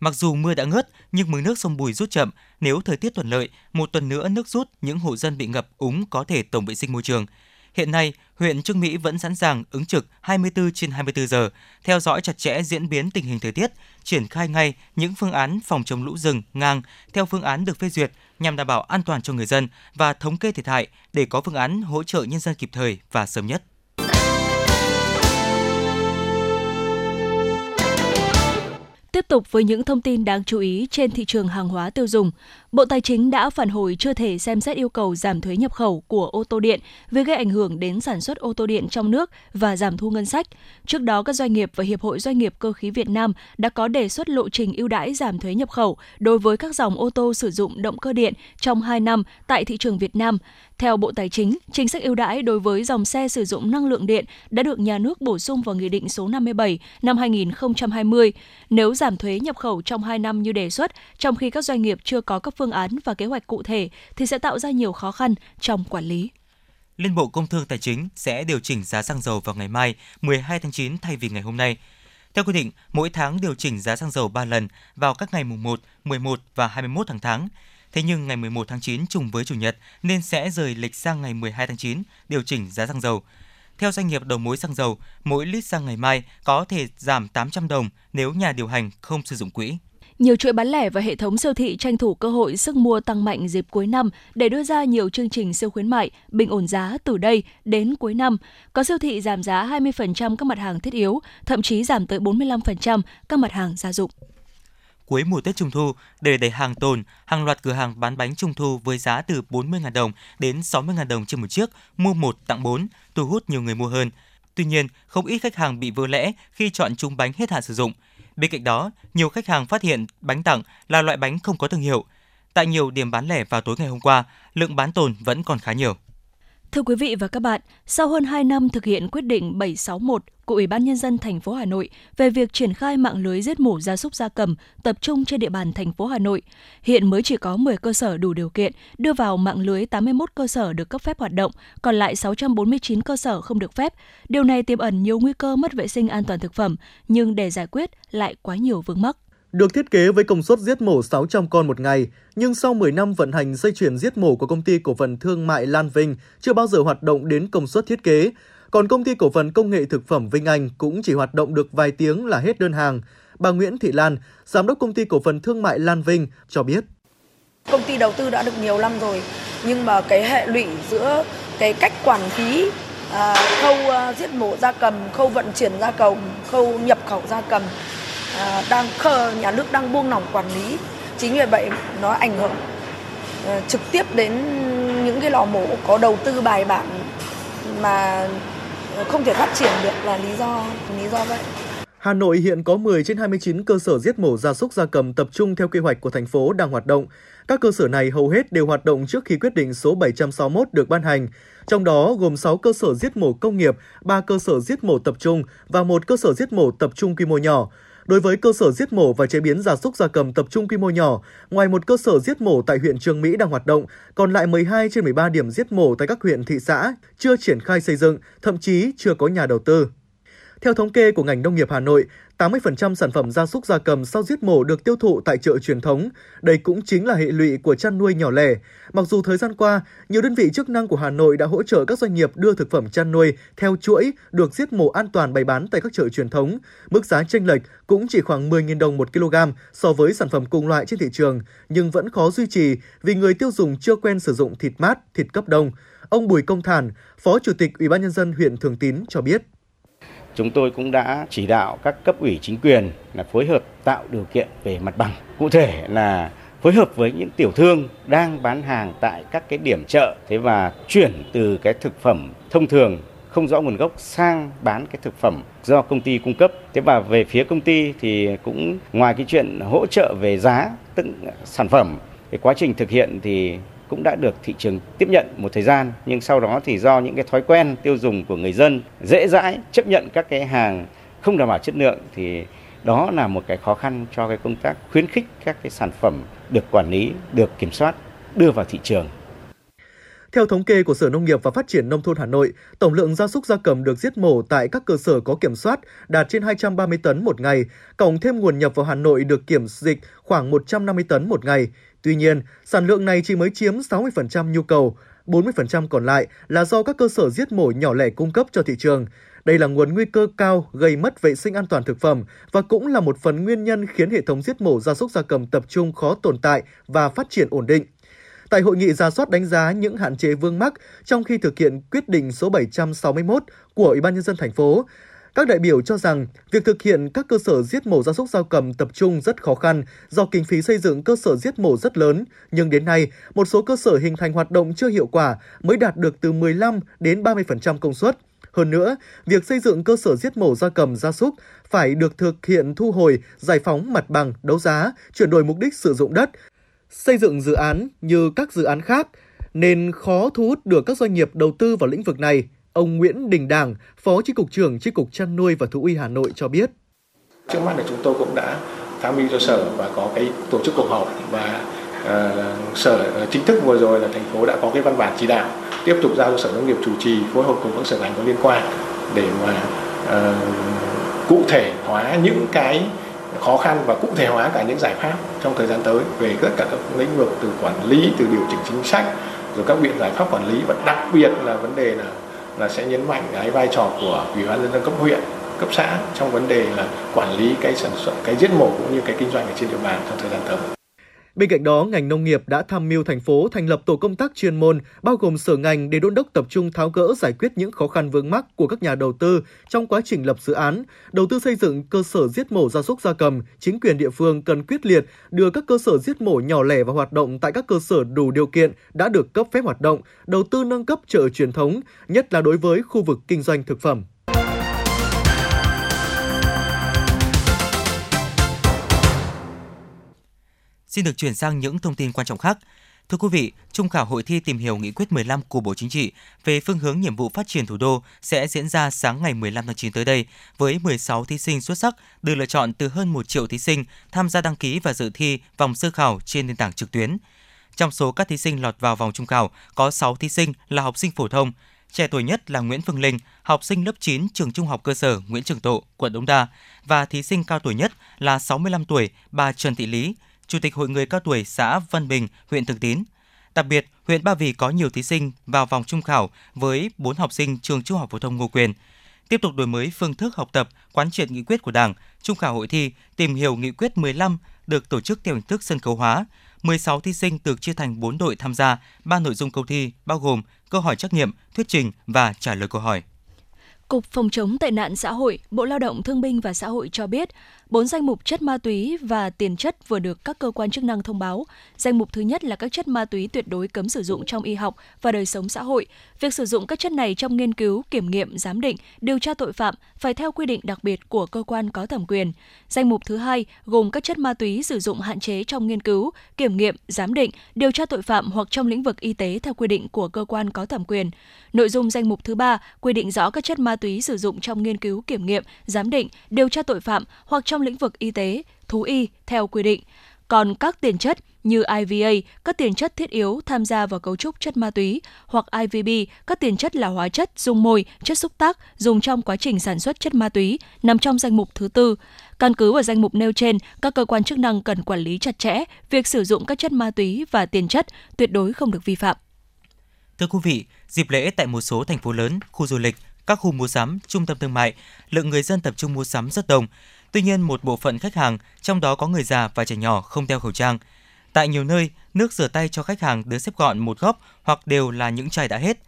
Mặc dù mưa đã ngớt, nhưng mực nước sông Bùi rút chậm. Nếu thời tiết thuận lợi, một tuần nữa nước rút, những hộ dân bị ngập úng có thể tổng vệ sinh môi trường. Hiện nay, huyện Trương Mỹ vẫn sẵn sàng ứng trực 24 trên 24 giờ, theo dõi chặt chẽ diễn biến tình hình thời tiết, triển khai ngay những phương án phòng chống lũ rừng, ngang theo phương án được phê duyệt nhằm đảm bảo an toàn cho người dân và thống kê thiệt hại để có phương án hỗ trợ nhân dân kịp thời và sớm nhất. Tục với những thông tin đáng chú ý trên thị trường hàng hóa tiêu dùng. Bộ Tài chính đã phản hồi chưa thể xem xét yêu cầu giảm thuế nhập khẩu của ô tô điện vì gây ảnh hưởng đến sản xuất ô tô điện trong nước và giảm thu ngân sách. Trước đó, các doanh nghiệp và Hiệp hội Doanh nghiệp Cơ khí Việt Nam đã có đề xuất lộ trình ưu đãi giảm thuế nhập khẩu đối với các dòng ô tô sử dụng động cơ điện trong 2 năm tại thị trường Việt Nam. Theo Bộ Tài chính, chính sách ưu đãi đối với dòng xe sử dụng năng lượng điện đã được nhà nước bổ sung vào Nghị định số 57 năm 2020. Nếu giảm thuế nhập khẩu trong 2 năm như đề xuất, trong khi các doanh nghiệp chưa có các phương án và kế hoạch cụ thể thì sẽ tạo ra nhiều khó khăn trong quản lý. Liên Bộ Công Thương Tài chính sẽ điều chỉnh giá xăng dầu vào ngày mai 12 tháng 9 thay vì ngày hôm nay. Theo quy định, mỗi tháng điều chỉnh giá xăng dầu 3 lần vào các ngày mùng 1, 11 và 21 tháng tháng. Thế nhưng ngày 11 tháng 9 trùng với Chủ nhật nên sẽ rời lịch sang ngày 12 tháng 9 điều chỉnh giá xăng dầu. Theo doanh nghiệp đầu mối xăng dầu, mỗi lít xăng ngày mai có thể giảm 800 đồng nếu nhà điều hành không sử dụng quỹ. Nhiều chuỗi bán lẻ và hệ thống siêu thị tranh thủ cơ hội sức mua tăng mạnh dịp cuối năm để đưa ra nhiều chương trình siêu khuyến mại, bình ổn giá từ đây đến cuối năm. Có siêu thị giảm giá 20% các mặt hàng thiết yếu, thậm chí giảm tới 45% các mặt hàng gia dụng cuối mùa Tết Trung Thu để đẩy hàng tồn, hàng loạt cửa hàng bán bánh Trung Thu với giá từ 40.000 đồng đến 60.000 đồng trên một chiếc, mua một tặng 4, thu hút nhiều người mua hơn. Tuy nhiên, không ít khách hàng bị vỡ lẽ khi chọn chung bánh hết hạn sử dụng. Bên cạnh đó, nhiều khách hàng phát hiện bánh tặng là loại bánh không có thương hiệu. Tại nhiều điểm bán lẻ vào tối ngày hôm qua, lượng bán tồn vẫn còn khá nhiều. Thưa quý vị và các bạn, sau hơn 2 năm thực hiện quyết định 761 của Ủy ban nhân dân thành phố Hà Nội về việc triển khai mạng lưới giết mổ gia súc gia cầm tập trung trên địa bàn thành phố Hà Nội, hiện mới chỉ có 10 cơ sở đủ điều kiện đưa vào mạng lưới 81 cơ sở được cấp phép hoạt động, còn lại 649 cơ sở không được phép. Điều này tiềm ẩn nhiều nguy cơ mất vệ sinh an toàn thực phẩm, nhưng để giải quyết lại quá nhiều vướng mắc. Được thiết kế với công suất giết mổ 600 con một ngày, nhưng sau 10 năm vận hành dây chuyển giết mổ của công ty cổ phần thương mại Lan Vinh chưa bao giờ hoạt động đến công suất thiết kế. Còn công ty cổ phần công nghệ thực phẩm Vinh Anh cũng chỉ hoạt động được vài tiếng là hết đơn hàng. Bà Nguyễn Thị Lan, giám đốc công ty cổ phần thương mại Lan Vinh cho biết. Công ty đầu tư đã được nhiều năm rồi, nhưng mà cái hệ lụy giữa cái cách quản lý à, khâu à, giết mổ gia cầm, khâu vận chuyển gia cầm, khâu nhập khẩu gia cầm À, đang khờ nhà nước đang buông lỏng quản lý chính vì vậy nó ảnh hưởng à, trực tiếp đến những cái lò mổ có đầu tư bài bản mà không thể phát triển được là lý do lý do vậy. Hà Nội hiện có 10 trên 29 cơ sở giết mổ gia súc gia cầm tập trung theo kế hoạch của thành phố đang hoạt động. Các cơ sở này hầu hết đều hoạt động trước khi quyết định số 761 được ban hành. Trong đó gồm 6 cơ sở giết mổ công nghiệp, 3 cơ sở giết mổ tập trung và một cơ sở giết mổ tập trung quy mô nhỏ. Đối với cơ sở giết mổ và chế biến gia súc gia cầm tập trung quy mô nhỏ, ngoài một cơ sở giết mổ tại huyện Trường Mỹ đang hoạt động, còn lại 12 trên 13 điểm giết mổ tại các huyện thị xã chưa triển khai xây dựng, thậm chí chưa có nhà đầu tư. Theo thống kê của ngành nông nghiệp Hà Nội, 80% sản phẩm gia súc gia cầm sau giết mổ được tiêu thụ tại chợ truyền thống. Đây cũng chính là hệ lụy của chăn nuôi nhỏ lẻ. Mặc dù thời gian qua, nhiều đơn vị chức năng của Hà Nội đã hỗ trợ các doanh nghiệp đưa thực phẩm chăn nuôi theo chuỗi được giết mổ an toàn bày bán tại các chợ truyền thống. Mức giá chênh lệch cũng chỉ khoảng 10.000 đồng một kg so với sản phẩm cùng loại trên thị trường, nhưng vẫn khó duy trì vì người tiêu dùng chưa quen sử dụng thịt mát, thịt cấp đông. Ông Bùi Công Thản, Phó Chủ tịch Ủy ban nhân dân huyện Thường Tín cho biết chúng tôi cũng đã chỉ đạo các cấp ủy chính quyền là phối hợp tạo điều kiện về mặt bằng. Cụ thể là phối hợp với những tiểu thương đang bán hàng tại các cái điểm chợ thế và chuyển từ cái thực phẩm thông thường không rõ nguồn gốc sang bán cái thực phẩm do công ty cung cấp. Thế và về phía công ty thì cũng ngoài cái chuyện hỗ trợ về giá từng sản phẩm, cái quá trình thực hiện thì cũng đã được thị trường tiếp nhận một thời gian nhưng sau đó thì do những cái thói quen tiêu dùng của người dân dễ dãi chấp nhận các cái hàng không đảm bảo chất lượng thì đó là một cái khó khăn cho cái công tác khuyến khích các cái sản phẩm được quản lý, được kiểm soát đưa vào thị trường. Theo thống kê của Sở Nông nghiệp và Phát triển Nông thôn Hà Nội, tổng lượng gia súc gia cầm được giết mổ tại các cơ sở có kiểm soát đạt trên 230 tấn một ngày, cộng thêm nguồn nhập vào Hà Nội được kiểm dịch khoảng 150 tấn một ngày. Tuy nhiên, sản lượng này chỉ mới chiếm 60% nhu cầu, 40% còn lại là do các cơ sở giết mổ nhỏ lẻ cung cấp cho thị trường. Đây là nguồn nguy cơ cao gây mất vệ sinh an toàn thực phẩm và cũng là một phần nguyên nhân khiến hệ thống giết mổ gia súc gia cầm tập trung khó tồn tại và phát triển ổn định. Tại hội nghị ra soát đánh giá những hạn chế vương mắc trong khi thực hiện quyết định số 761 của Ủy ban nhân dân thành phố, các đại biểu cho rằng việc thực hiện các cơ sở giết mổ gia súc gia cầm tập trung rất khó khăn do kinh phí xây dựng cơ sở giết mổ rất lớn, nhưng đến nay, một số cơ sở hình thành hoạt động chưa hiệu quả mới đạt được từ 15 đến 30% công suất. Hơn nữa, việc xây dựng cơ sở giết mổ gia cầm gia súc phải được thực hiện thu hồi, giải phóng mặt bằng, đấu giá, chuyển đổi mục đích sử dụng đất, xây dựng dự án như các dự án khác nên khó thu hút được các doanh nghiệp đầu tư vào lĩnh vực này. Ông Nguyễn Đình Đảng, Phó Chi cục trưởng Chi cục chăn nuôi và thú y Hà Nội cho biết. Trước mắt là chúng tôi cũng đã tham mưu cho sở và có cái tổ chức cuộc họp và uh, sở ờ, chính thức vừa rồi là thành phố đã có cái văn bản chỉ đạo tiếp tục giao cho sở nông nghiệp chủ trì phối hợp cùng các sở ngành có liên quan để mà uh, cụ thể hóa những cái khó khăn và cụ thể hóa cả những giải pháp trong thời gian tới về tất cả các lĩnh vực từ quản lý từ điều chỉnh chính sách rồi các biện giải pháp quản lý và đặc biệt là vấn đề là là sẽ nhấn mạnh cái vai trò của ủy ban nhân dân cấp huyện, cấp xã trong vấn đề là quản lý cái sản xuất, cái giết mổ cũng như cái kinh doanh ở trên địa bàn trong thời gian tới. Bên cạnh đó, ngành nông nghiệp đã tham mưu thành phố thành lập tổ công tác chuyên môn bao gồm sở ngành để đôn đốc tập trung tháo gỡ giải quyết những khó khăn vướng mắc của các nhà đầu tư trong quá trình lập dự án, đầu tư xây dựng cơ sở giết mổ gia súc gia cầm. Chính quyền địa phương cần quyết liệt đưa các cơ sở giết mổ nhỏ lẻ vào hoạt động tại các cơ sở đủ điều kiện đã được cấp phép hoạt động, đầu tư nâng cấp chợ truyền thống, nhất là đối với khu vực kinh doanh thực phẩm. Xin được chuyển sang những thông tin quan trọng khác. Thưa quý vị, Trung khảo hội thi tìm hiểu nghị quyết 15 của Bộ Chính trị về phương hướng nhiệm vụ phát triển thủ đô sẽ diễn ra sáng ngày 15 tháng 9 tới đây với 16 thí sinh xuất sắc được lựa chọn từ hơn 1 triệu thí sinh tham gia đăng ký và dự thi vòng sơ khảo trên nền tảng trực tuyến. Trong số các thí sinh lọt vào vòng trung khảo, có 6 thí sinh là học sinh phổ thông. Trẻ tuổi nhất là Nguyễn Phương Linh, học sinh lớp 9 trường Trung học cơ sở Nguyễn Trường Tộ, quận Đống Đa và thí sinh cao tuổi nhất là 65 tuổi bà Trần Thị Lý, Chủ tịch Hội người cao tuổi xã Vân Bình, huyện Thường Tín. Đặc biệt, huyện Ba Vì có nhiều thí sinh vào vòng trung khảo với 4 học sinh trường Trung học phổ thông Ngô Quyền. Tiếp tục đổi mới phương thức học tập, quán triệt nghị quyết của Đảng, trung khảo hội thi tìm hiểu nghị quyết 15 được tổ chức theo hình thức sân khấu hóa. 16 thí sinh được chia thành 4 đội tham gia, ba nội dung câu thi bao gồm câu hỏi trắc nghiệm, thuyết trình và trả lời câu hỏi. Cục Phòng chống tệ nạn xã hội, Bộ Lao động Thương binh và Xã hội cho biết, bốn danh mục chất ma túy và tiền chất vừa được các cơ quan chức năng thông báo. Danh mục thứ nhất là các chất ma túy tuyệt đối cấm sử dụng trong y học và đời sống xã hội. Việc sử dụng các chất này trong nghiên cứu, kiểm nghiệm, giám định, điều tra tội phạm phải theo quy định đặc biệt của cơ quan có thẩm quyền. Danh mục thứ hai gồm các chất ma túy sử dụng hạn chế trong nghiên cứu, kiểm nghiệm, giám định, điều tra tội phạm hoặc trong lĩnh vực y tế theo quy định của cơ quan có thẩm quyền. Nội dung danh mục thứ ba quy định rõ các chất ma túy sử dụng trong nghiên cứu, kiểm nghiệm, giám định, điều tra tội phạm hoặc trong lĩnh vực y tế, thú y theo quy định. Còn các tiền chất như IVA, các tiền chất thiết yếu tham gia vào cấu trúc chất ma túy, hoặc IVB, các tiền chất là hóa chất, dung môi, chất xúc tác dùng trong quá trình sản xuất chất ma túy, nằm trong danh mục thứ tư. Căn cứ vào danh mục nêu trên, các cơ quan chức năng cần quản lý chặt chẽ việc sử dụng các chất ma túy và tiền chất, tuyệt đối không được vi phạm. Thưa quý vị, dịp lễ tại một số thành phố lớn, khu du lịch, các khu mua sắm, trung tâm thương mại, lượng người dân tập trung mua sắm rất đông. Tuy nhiên, một bộ phận khách hàng, trong đó có người già và trẻ nhỏ không đeo khẩu trang. Tại nhiều nơi, nước rửa tay cho khách hàng được xếp gọn một góc hoặc đều là những chai đã hết.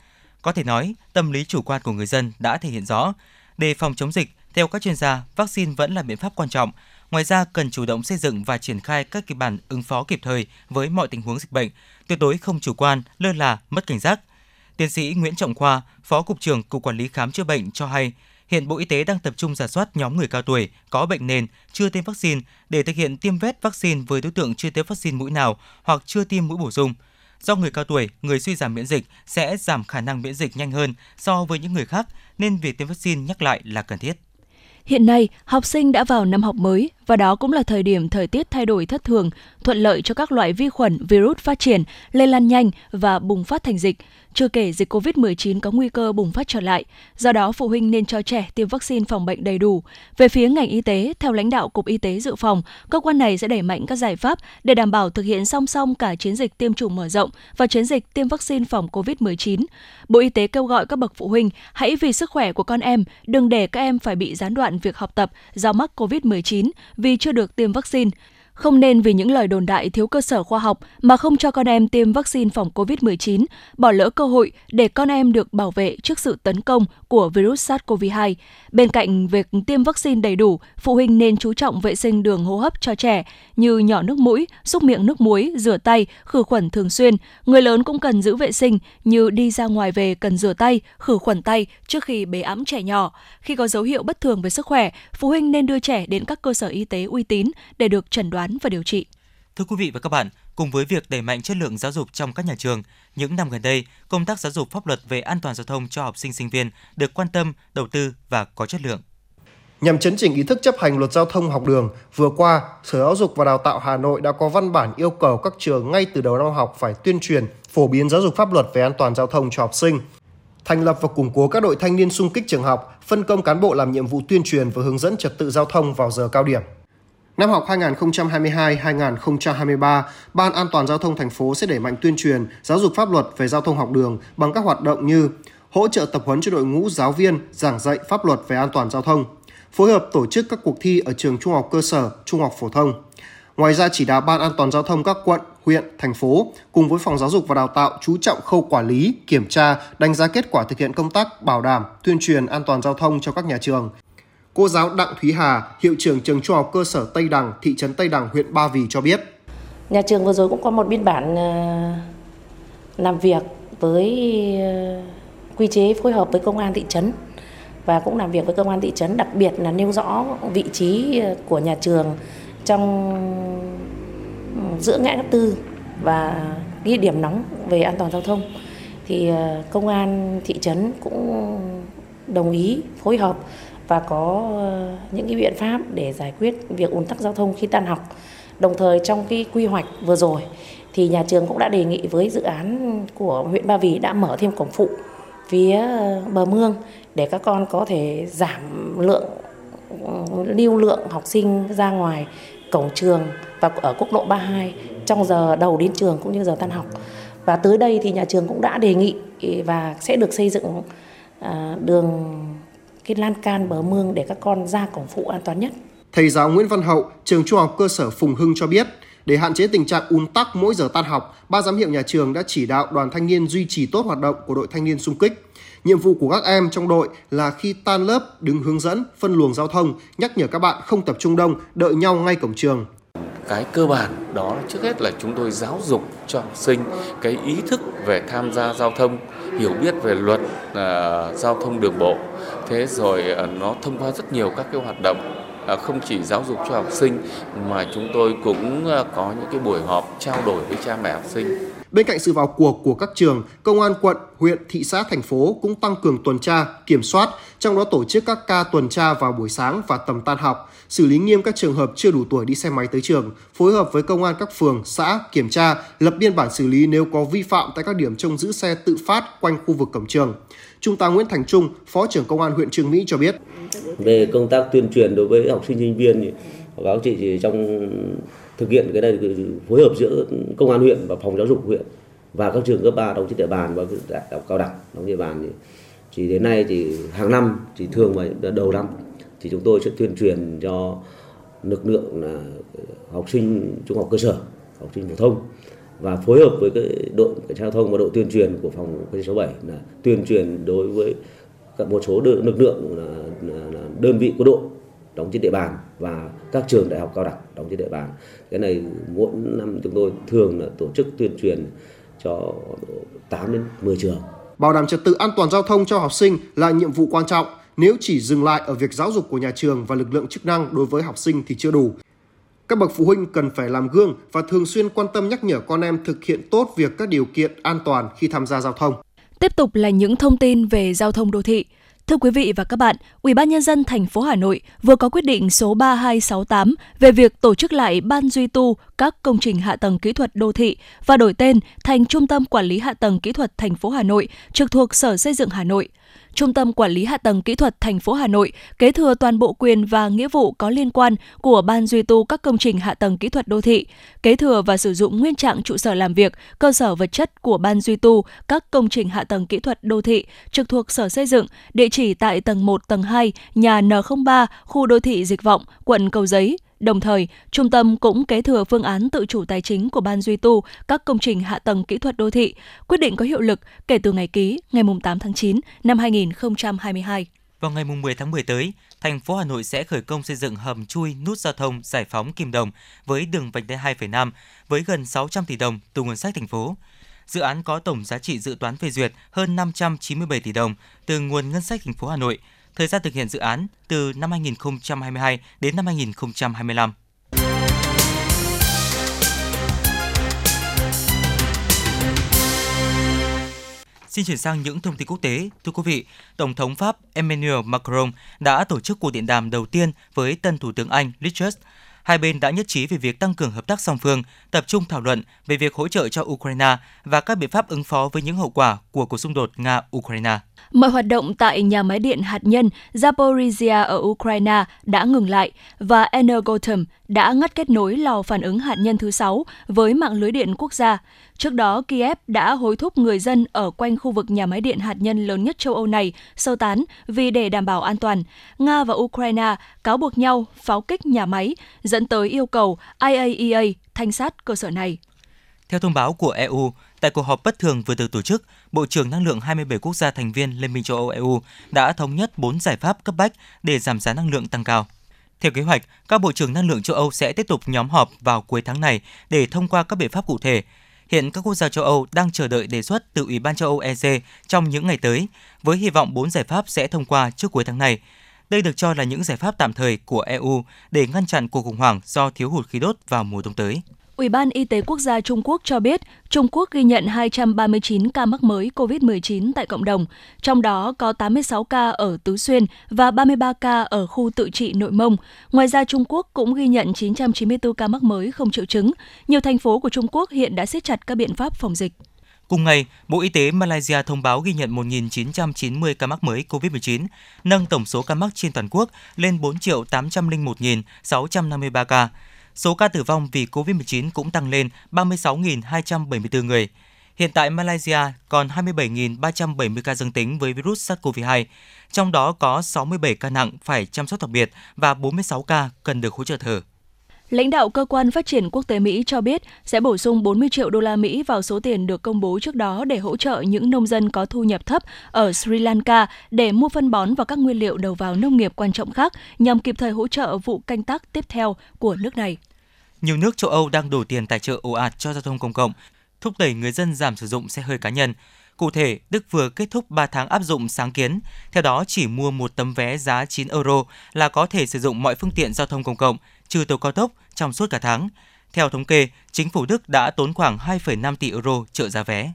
Có thể nói, tâm lý chủ quan của người dân đã thể hiện rõ. Để phòng chống dịch, theo các chuyên gia, vaccine vẫn là biện pháp quan trọng. Ngoài ra, cần chủ động xây dựng và triển khai các kịch bản ứng phó kịp thời với mọi tình huống dịch bệnh, tuyệt đối không chủ quan, lơ là, mất cảnh giác. Tiến sĩ Nguyễn Trọng Khoa, Phó Cục trưởng Cục Quản lý Khám chữa bệnh cho hay, hiện Bộ Y tế đang tập trung giả soát nhóm người cao tuổi có bệnh nền chưa tiêm vaccine để thực hiện tiêm vét vaccine với đối tượng chưa tiêm vaccine mũi nào hoặc chưa tiêm mũi bổ sung. Do người cao tuổi, người suy giảm miễn dịch sẽ giảm khả năng miễn dịch nhanh hơn so với những người khác, nên việc tiêm vaccine nhắc lại là cần thiết. Hiện nay, học sinh đã vào năm học mới và đó cũng là thời điểm thời tiết thay đổi thất thường, thuận lợi cho các loại vi khuẩn, virus phát triển, lây lan nhanh và bùng phát thành dịch. Chưa kể dịch COVID-19 có nguy cơ bùng phát trở lại, do đó phụ huynh nên cho trẻ tiêm vaccine phòng bệnh đầy đủ. Về phía ngành y tế, theo lãnh đạo Cục Y tế Dự phòng, cơ quan này sẽ đẩy mạnh các giải pháp để đảm bảo thực hiện song song cả chiến dịch tiêm chủng mở rộng và chiến dịch tiêm vaccine phòng COVID-19. Bộ Y tế kêu gọi các bậc phụ huynh hãy vì sức khỏe của con em, đừng để các em phải bị gián đoạn việc học tập do mắc COVID-19 vì chưa được tiêm vaccine. Không nên vì những lời đồn đại thiếu cơ sở khoa học mà không cho con em tiêm vaccine phòng COVID-19, bỏ lỡ cơ hội để con em được bảo vệ trước sự tấn công của virus SARS-CoV-2. Bên cạnh việc tiêm vaccine đầy đủ, phụ huynh nên chú trọng vệ sinh đường hô hấp cho trẻ như nhỏ nước mũi, xúc miệng nước muối, rửa tay, khử khuẩn thường xuyên. Người lớn cũng cần giữ vệ sinh như đi ra ngoài về cần rửa tay, khử khuẩn tay trước khi bế ẵm trẻ nhỏ. Khi có dấu hiệu bất thường về sức khỏe, phụ huynh nên đưa trẻ đến các cơ sở y tế uy tín để được chẩn đoán và điều trị. Thưa quý vị và các bạn, cùng với việc đẩy mạnh chất lượng giáo dục trong các nhà trường, những năm gần đây, công tác giáo dục pháp luật về an toàn giao thông cho học sinh sinh viên được quan tâm, đầu tư và có chất lượng. Nhằm chấn chỉnh ý thức chấp hành luật giao thông học đường, vừa qua, Sở Giáo dục và Đào tạo Hà Nội đã có văn bản yêu cầu các trường ngay từ đầu năm học phải tuyên truyền, phổ biến giáo dục pháp luật về an toàn giao thông cho học sinh. Thành lập và củng cố các đội thanh niên xung kích trường học, phân công cán bộ làm nhiệm vụ tuyên truyền và hướng dẫn trật tự giao thông vào giờ cao điểm. Năm học 2022-2023, Ban An toàn giao thông thành phố sẽ đẩy mạnh tuyên truyền, giáo dục pháp luật về giao thông học đường bằng các hoạt động như hỗ trợ tập huấn cho đội ngũ giáo viên giảng dạy pháp luật về an toàn giao thông, phối hợp tổ chức các cuộc thi ở trường trung học cơ sở, trung học phổ thông. Ngoài ra chỉ đạo Ban An toàn giao thông các quận, huyện, thành phố cùng với Phòng Giáo dục và Đào tạo chú trọng khâu quản lý, kiểm tra, đánh giá kết quả thực hiện công tác bảo đảm tuyên truyền an toàn giao thông cho các nhà trường. Cô giáo Đặng Thúy Hà, hiệu trưởng trường trung học cơ sở Tây Đằng, thị trấn Tây Đằng, huyện Ba Vì cho biết. Nhà trường vừa rồi cũng có một biên bản ờ, làm việc với ờ, quy chế phối hợp với công an thị trấn và cũng làm việc với công an thị trấn đặc biệt là nêu rõ vị trí ờ, của nhà trường trong ừ, giữa ngã ngã tư và ghi điểm nóng về an toàn giao thông thì công an thị trấn cũng đồng ý phối hợp và có ờ, những cái biện pháp để giải quyết việc ùn tắc giao thông khi tan học. Đồng thời trong cái quy hoạch vừa rồi thì nhà trường cũng đã đề nghị với dự án của huyện Ba Vì đã mở thêm cổng phụ phía ờ, bờ mương để các con có thể giảm lượng ừ, lưu lượng học sinh ra ngoài cổng trường và ở quốc lộ 32 trong giờ đầu đến trường cũng như giờ tan học. Và tới đây thì nhà trường cũng đã đề nghị và sẽ được xây dựng ờ, đường cái lan can bờ mương để các con ra cổng phụ an toàn nhất. Thầy giáo Nguyễn Văn Hậu, trường trung học cơ sở Phùng Hưng cho biết, để hạn chế tình trạng ùn tắc mỗi giờ tan học, ba giám hiệu nhà trường đã chỉ đạo đoàn thanh niên duy trì tốt hoạt động của đội thanh niên xung kích. Nhiệm vụ của các em trong đội là khi tan lớp đứng hướng dẫn, phân luồng giao thông, nhắc nhở các bạn không tập trung đông, đợi nhau ngay cổng trường. Cái cơ bản đó trước hết là chúng tôi giáo dục cho học sinh cái ý thức về tham gia giao thông, hiểu biết về luật uh, giao thông đường bộ. Thế rồi uh, nó thông qua rất nhiều các cái hoạt động uh, không chỉ giáo dục cho học sinh mà chúng tôi cũng uh, có những cái buổi họp trao đổi với cha mẹ học sinh. Bên cạnh sự vào cuộc của các trường, công an quận, huyện, thị xã, thành phố cũng tăng cường tuần tra, kiểm soát, trong đó tổ chức các ca tuần tra vào buổi sáng và tầm tan học, xử lý nghiêm các trường hợp chưa đủ tuổi đi xe máy tới trường, phối hợp với công an các phường, xã kiểm tra, lập biên bản xử lý nếu có vi phạm tại các điểm trông giữ xe tự phát quanh khu vực cổng trường. Trung tá Nguyễn Thành Trung, Phó trưởng Công an huyện Trường Mỹ cho biết. Về công tác tuyên truyền đối với học sinh sinh viên thì báo chị thì trong thực hiện cái này phối hợp giữa công an huyện và phòng giáo dục huyện và các trường cấp 3 đóng trên địa bàn và đại học cao đẳng đóng địa bàn thì, thì đến nay thì hàng năm thì thường vào đầu năm thì chúng tôi sẽ tuyên truyền cho lực lượng là học sinh trung học cơ sở học sinh phổ thông và phối hợp với cái đội cảnh sát giao thông và đội tuyên truyền của phòng PC67 là tuyên truyền đối với các một số lực lượng là, là, là đơn vị của đội đóng trên địa bàn và các trường đại học cao đẳng đóng trên địa bàn. Cái này mỗi năm chúng tôi thường là tổ chức tuyên truyền cho 8 đến 10 trường. Bảo đảm trật tự an toàn giao thông cho học sinh là nhiệm vụ quan trọng. Nếu chỉ dừng lại ở việc giáo dục của nhà trường và lực lượng chức năng đối với học sinh thì chưa đủ. Các bậc phụ huynh cần phải làm gương và thường xuyên quan tâm nhắc nhở con em thực hiện tốt việc các điều kiện an toàn khi tham gia giao thông. Tiếp tục là những thông tin về giao thông đô thị. Thưa quý vị và các bạn, Ủy ban nhân dân thành phố Hà Nội vừa có quyết định số 3268 về việc tổ chức lại ban duy tu các công trình hạ tầng kỹ thuật đô thị và đổi tên thành Trung tâm Quản lý hạ tầng kỹ thuật thành phố Hà Nội trực thuộc Sở Xây dựng Hà Nội. Trung tâm Quản lý Hạ tầng Kỹ thuật thành phố Hà Nội kế thừa toàn bộ quyền và nghĩa vụ có liên quan của Ban duy tu các công trình hạ tầng kỹ thuật đô thị, kế thừa và sử dụng nguyên trạng trụ sở làm việc, cơ sở vật chất của Ban duy tu các công trình hạ tầng kỹ thuật đô thị trực thuộc Sở Xây dựng, địa chỉ tại tầng 1, tầng 2, nhà N03, khu đô thị Dịch Vọng, quận Cầu Giấy, Đồng thời, trung tâm cũng kế thừa phương án tự chủ tài chính của Ban duy tu các công trình hạ tầng kỹ thuật đô thị, quyết định có hiệu lực kể từ ngày ký ngày 8 tháng 9 năm 2022. Vào ngày 10 tháng 10 tới, thành phố Hà Nội sẽ khởi công xây dựng hầm chui nút giao thông giải phóng Kim Đồng với đường vành đai 2,5 với gần 600 tỷ đồng từ nguồn sách thành phố. Dự án có tổng giá trị dự toán phê duyệt hơn 597 tỷ đồng từ nguồn ngân sách thành phố Hà Nội thời gian thực hiện dự án từ năm 2022 đến năm 2025. Xin chuyển sang những thông tin quốc tế. Thưa quý vị, Tổng thống Pháp Emmanuel Macron đã tổ chức cuộc điện đàm đầu tiên với tân Thủ tướng Anh Liz Truss hai bên đã nhất trí về việc tăng cường hợp tác song phương, tập trung thảo luận về việc hỗ trợ cho Ukraine và các biện pháp ứng phó với những hậu quả của cuộc xung đột Nga-Ukraine. Mọi hoạt động tại nhà máy điện hạt nhân Zaporizhia ở Ukraine đã ngừng lại và Energoatom đã ngắt kết nối lò phản ứng hạt nhân thứ 6 với mạng lưới điện quốc gia. Trước đó, Kiev đã hối thúc người dân ở quanh khu vực nhà máy điện hạt nhân lớn nhất châu Âu này sơ tán vì để đảm bảo an toàn. Nga và Ukraine cáo buộc nhau pháo kích nhà máy, dẫn tới yêu cầu IAEA thanh sát cơ sở này. Theo thông báo của EU, tại cuộc họp bất thường vừa được tổ chức, Bộ trưởng Năng lượng 27 quốc gia thành viên Liên minh châu Âu EU đã thống nhất 4 giải pháp cấp bách để giảm giá năng lượng tăng cao. Theo kế hoạch, các bộ trưởng năng lượng châu Âu sẽ tiếp tục nhóm họp vào cuối tháng này để thông qua các biện pháp cụ thể. Hiện các quốc gia châu Âu đang chờ đợi đề xuất từ Ủy ban châu Âu EC trong những ngày tới, với hy vọng 4 giải pháp sẽ thông qua trước cuối tháng này. Đây được cho là những giải pháp tạm thời của EU để ngăn chặn cuộc khủng hoảng do thiếu hụt khí đốt vào mùa đông tới. Ủy ban Y tế Quốc gia Trung Quốc cho biết Trung Quốc ghi nhận 239 ca mắc mới COVID-19 tại cộng đồng, trong đó có 86 ca ở Tứ Xuyên và 33 ca ở khu tự trị Nội Mông. Ngoài ra, Trung Quốc cũng ghi nhận 994 ca mắc mới không triệu chứng. Nhiều thành phố của Trung Quốc hiện đã siết chặt các biện pháp phòng dịch. Cùng ngày, Bộ Y tế Malaysia thông báo ghi nhận 1.990 ca mắc mới COVID-19, nâng tổng số ca mắc trên toàn quốc lên 4.801.653 ca. Số ca tử vong vì COVID-19 cũng tăng lên 36.274 người. Hiện tại Malaysia còn 27.370 ca dương tính với virus SARS-CoV-2, trong đó có 67 ca nặng phải chăm sóc đặc biệt và 46 ca cần được hỗ trợ thở. Lãnh đạo cơ quan phát triển quốc tế Mỹ cho biết sẽ bổ sung 40 triệu đô la Mỹ vào số tiền được công bố trước đó để hỗ trợ những nông dân có thu nhập thấp ở Sri Lanka để mua phân bón và các nguyên liệu đầu vào nông nghiệp quan trọng khác nhằm kịp thời hỗ trợ vụ canh tác tiếp theo của nước này. Nhiều nước châu Âu đang đổ tiền tài trợ ồ ạt cho giao thông công cộng, thúc đẩy người dân giảm sử dụng xe hơi cá nhân. Cụ thể, Đức vừa kết thúc 3 tháng áp dụng sáng kiến. Theo đó, chỉ mua một tấm vé giá 9 euro là có thể sử dụng mọi phương tiện giao thông công cộng, trừ tàu cao tốc, trong suốt cả tháng. Theo thống kê, chính phủ Đức đã tốn khoảng 2,5 tỷ euro trợ giá vé.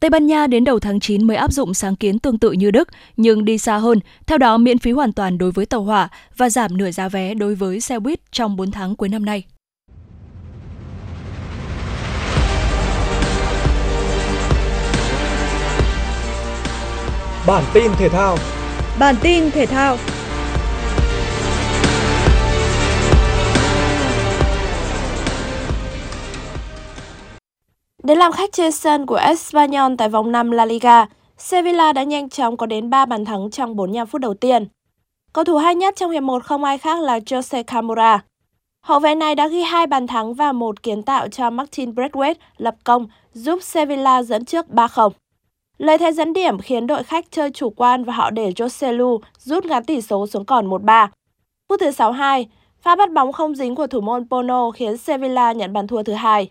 Tây Ban Nha đến đầu tháng 9 mới áp dụng sáng kiến tương tự như Đức, nhưng đi xa hơn, theo đó miễn phí hoàn toàn đối với tàu hỏa và giảm nửa giá vé đối với xe buýt trong 4 tháng cuối năm nay. Bản tin thể thao Bản tin thể thao Để làm khách trên sân của Espanyol tại vòng 5 La Liga, Sevilla đã nhanh chóng có đến 3 bàn thắng trong 45 phút đầu tiên. Cầu thủ hay nhất trong hiệp 1 không ai khác là Jose Camora. Hậu vệ này đã ghi hai bàn thắng và một kiến tạo cho Martin Braithwaite lập công, giúp Sevilla dẫn trước 3-0. Lời thế dẫn điểm khiến đội khách chơi chủ quan và họ để Joselu rút ngắn tỷ số xuống còn 1-3. Phút thứ 62, pha bắt bóng không dính của thủ môn Pono khiến Sevilla nhận bàn thua thứ hai.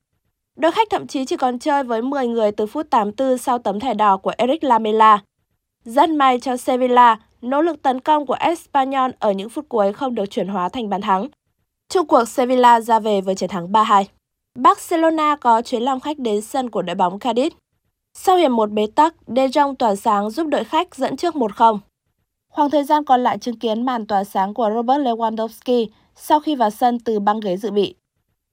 Đội khách thậm chí chỉ còn chơi với 10 người từ phút 84 sau tấm thẻ đỏ của Eric Lamela. Rất may cho Sevilla, nỗ lực tấn công của Espanyol ở những phút cuối không được chuyển hóa thành bàn thắng. Trung cuộc Sevilla ra về với chiến thắng 3-2. Barcelona có chuyến làm khách đến sân của đội bóng Cadiz. Sau hiệp một bế tắc, De Jong tỏa sáng giúp đội khách dẫn trước 1-0. Khoảng thời gian còn lại chứng kiến màn tỏa sáng của Robert Lewandowski sau khi vào sân từ băng ghế dự bị.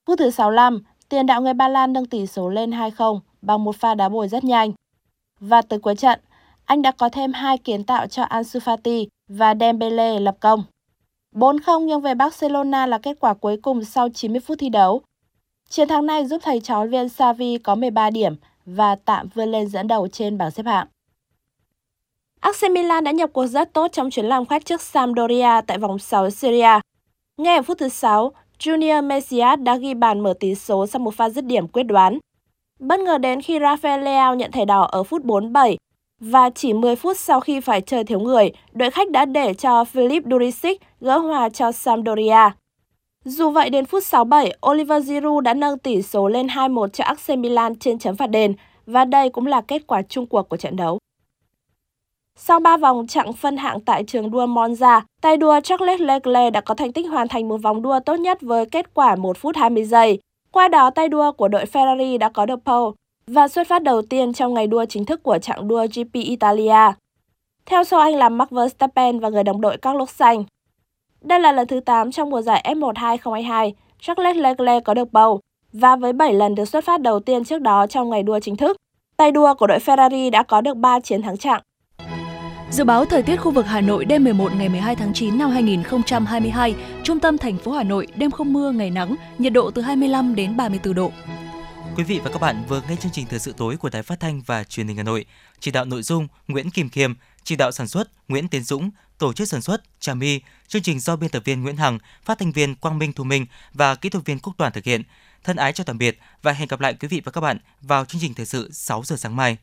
Phút thứ 65, tiền đạo người Ba Lan nâng tỷ số lên 2-0 bằng một pha đá bồi rất nhanh. Và tới cuối trận, anh đã có thêm hai kiến tạo cho Ansu Fati và Dembele lập công. 4-0 nhưng về Barcelona là kết quả cuối cùng sau 90 phút thi đấu. Chiến thắng này giúp thầy trò viên Xavi có 13 điểm và tạm vươn lên dẫn đầu trên bảng xếp hạng. AC Milan đã nhập cuộc rất tốt trong chuyến làm khách trước Sampdoria tại vòng 6 Serie Ngay ở phút thứ 6, Junior Messias đã ghi bàn mở tỷ số sau một pha dứt điểm quyết đoán. Bất ngờ đến khi Rafael Leao nhận thẻ đỏ ở phút 47 và chỉ 10 phút sau khi phải chơi thiếu người, đội khách đã để cho Philip Durisic gỡ hòa cho Sampdoria. Dù vậy, đến phút 67, Oliver Giroud đã nâng tỷ số lên 2-1 cho AC Milan trên chấm phạt đền và đây cũng là kết quả chung cuộc của trận đấu. Sau 3 vòng chặng phân hạng tại trường đua Monza, tay đua Charles Leclerc đã có thành tích hoàn thành một vòng đua tốt nhất với kết quả 1 phút 20 giây. Qua đó, tay đua của đội Ferrari đã có được pole và xuất phát đầu tiên trong ngày đua chính thức của chặng đua GP Italia. Theo số anh là Max Verstappen và người đồng đội Carlos Sainz. Đây là lần thứ 8 trong mùa giải F1 2022, Charles Leclerc có được bầu, và với 7 lần được xuất phát đầu tiên trước đó trong ngày đua chính thức, tay đua của đội Ferrari đã có được 3 chiến thắng chặng. Dự báo thời tiết khu vực Hà Nội đêm 11 ngày 12 tháng 9 năm 2022, trung tâm thành phố Hà Nội đêm không mưa, ngày nắng, nhiệt độ từ 25 đến 34 độ. Quý vị và các bạn vừa nghe chương trình thời sự tối của Đài Phát thanh và Truyền hình Hà Nội. Chỉ đạo nội dung Nguyễn Kim Khiêm, chỉ đạo sản xuất Nguyễn Tiến Dũng, tổ chức sản xuất Trà My, chương trình do biên tập viên Nguyễn Hằng, phát thanh viên Quang Minh Thu Minh và kỹ thuật viên Quốc Toàn thực hiện. Thân ái chào tạm biệt và hẹn gặp lại quý vị và các bạn vào chương trình thời sự 6 giờ sáng mai.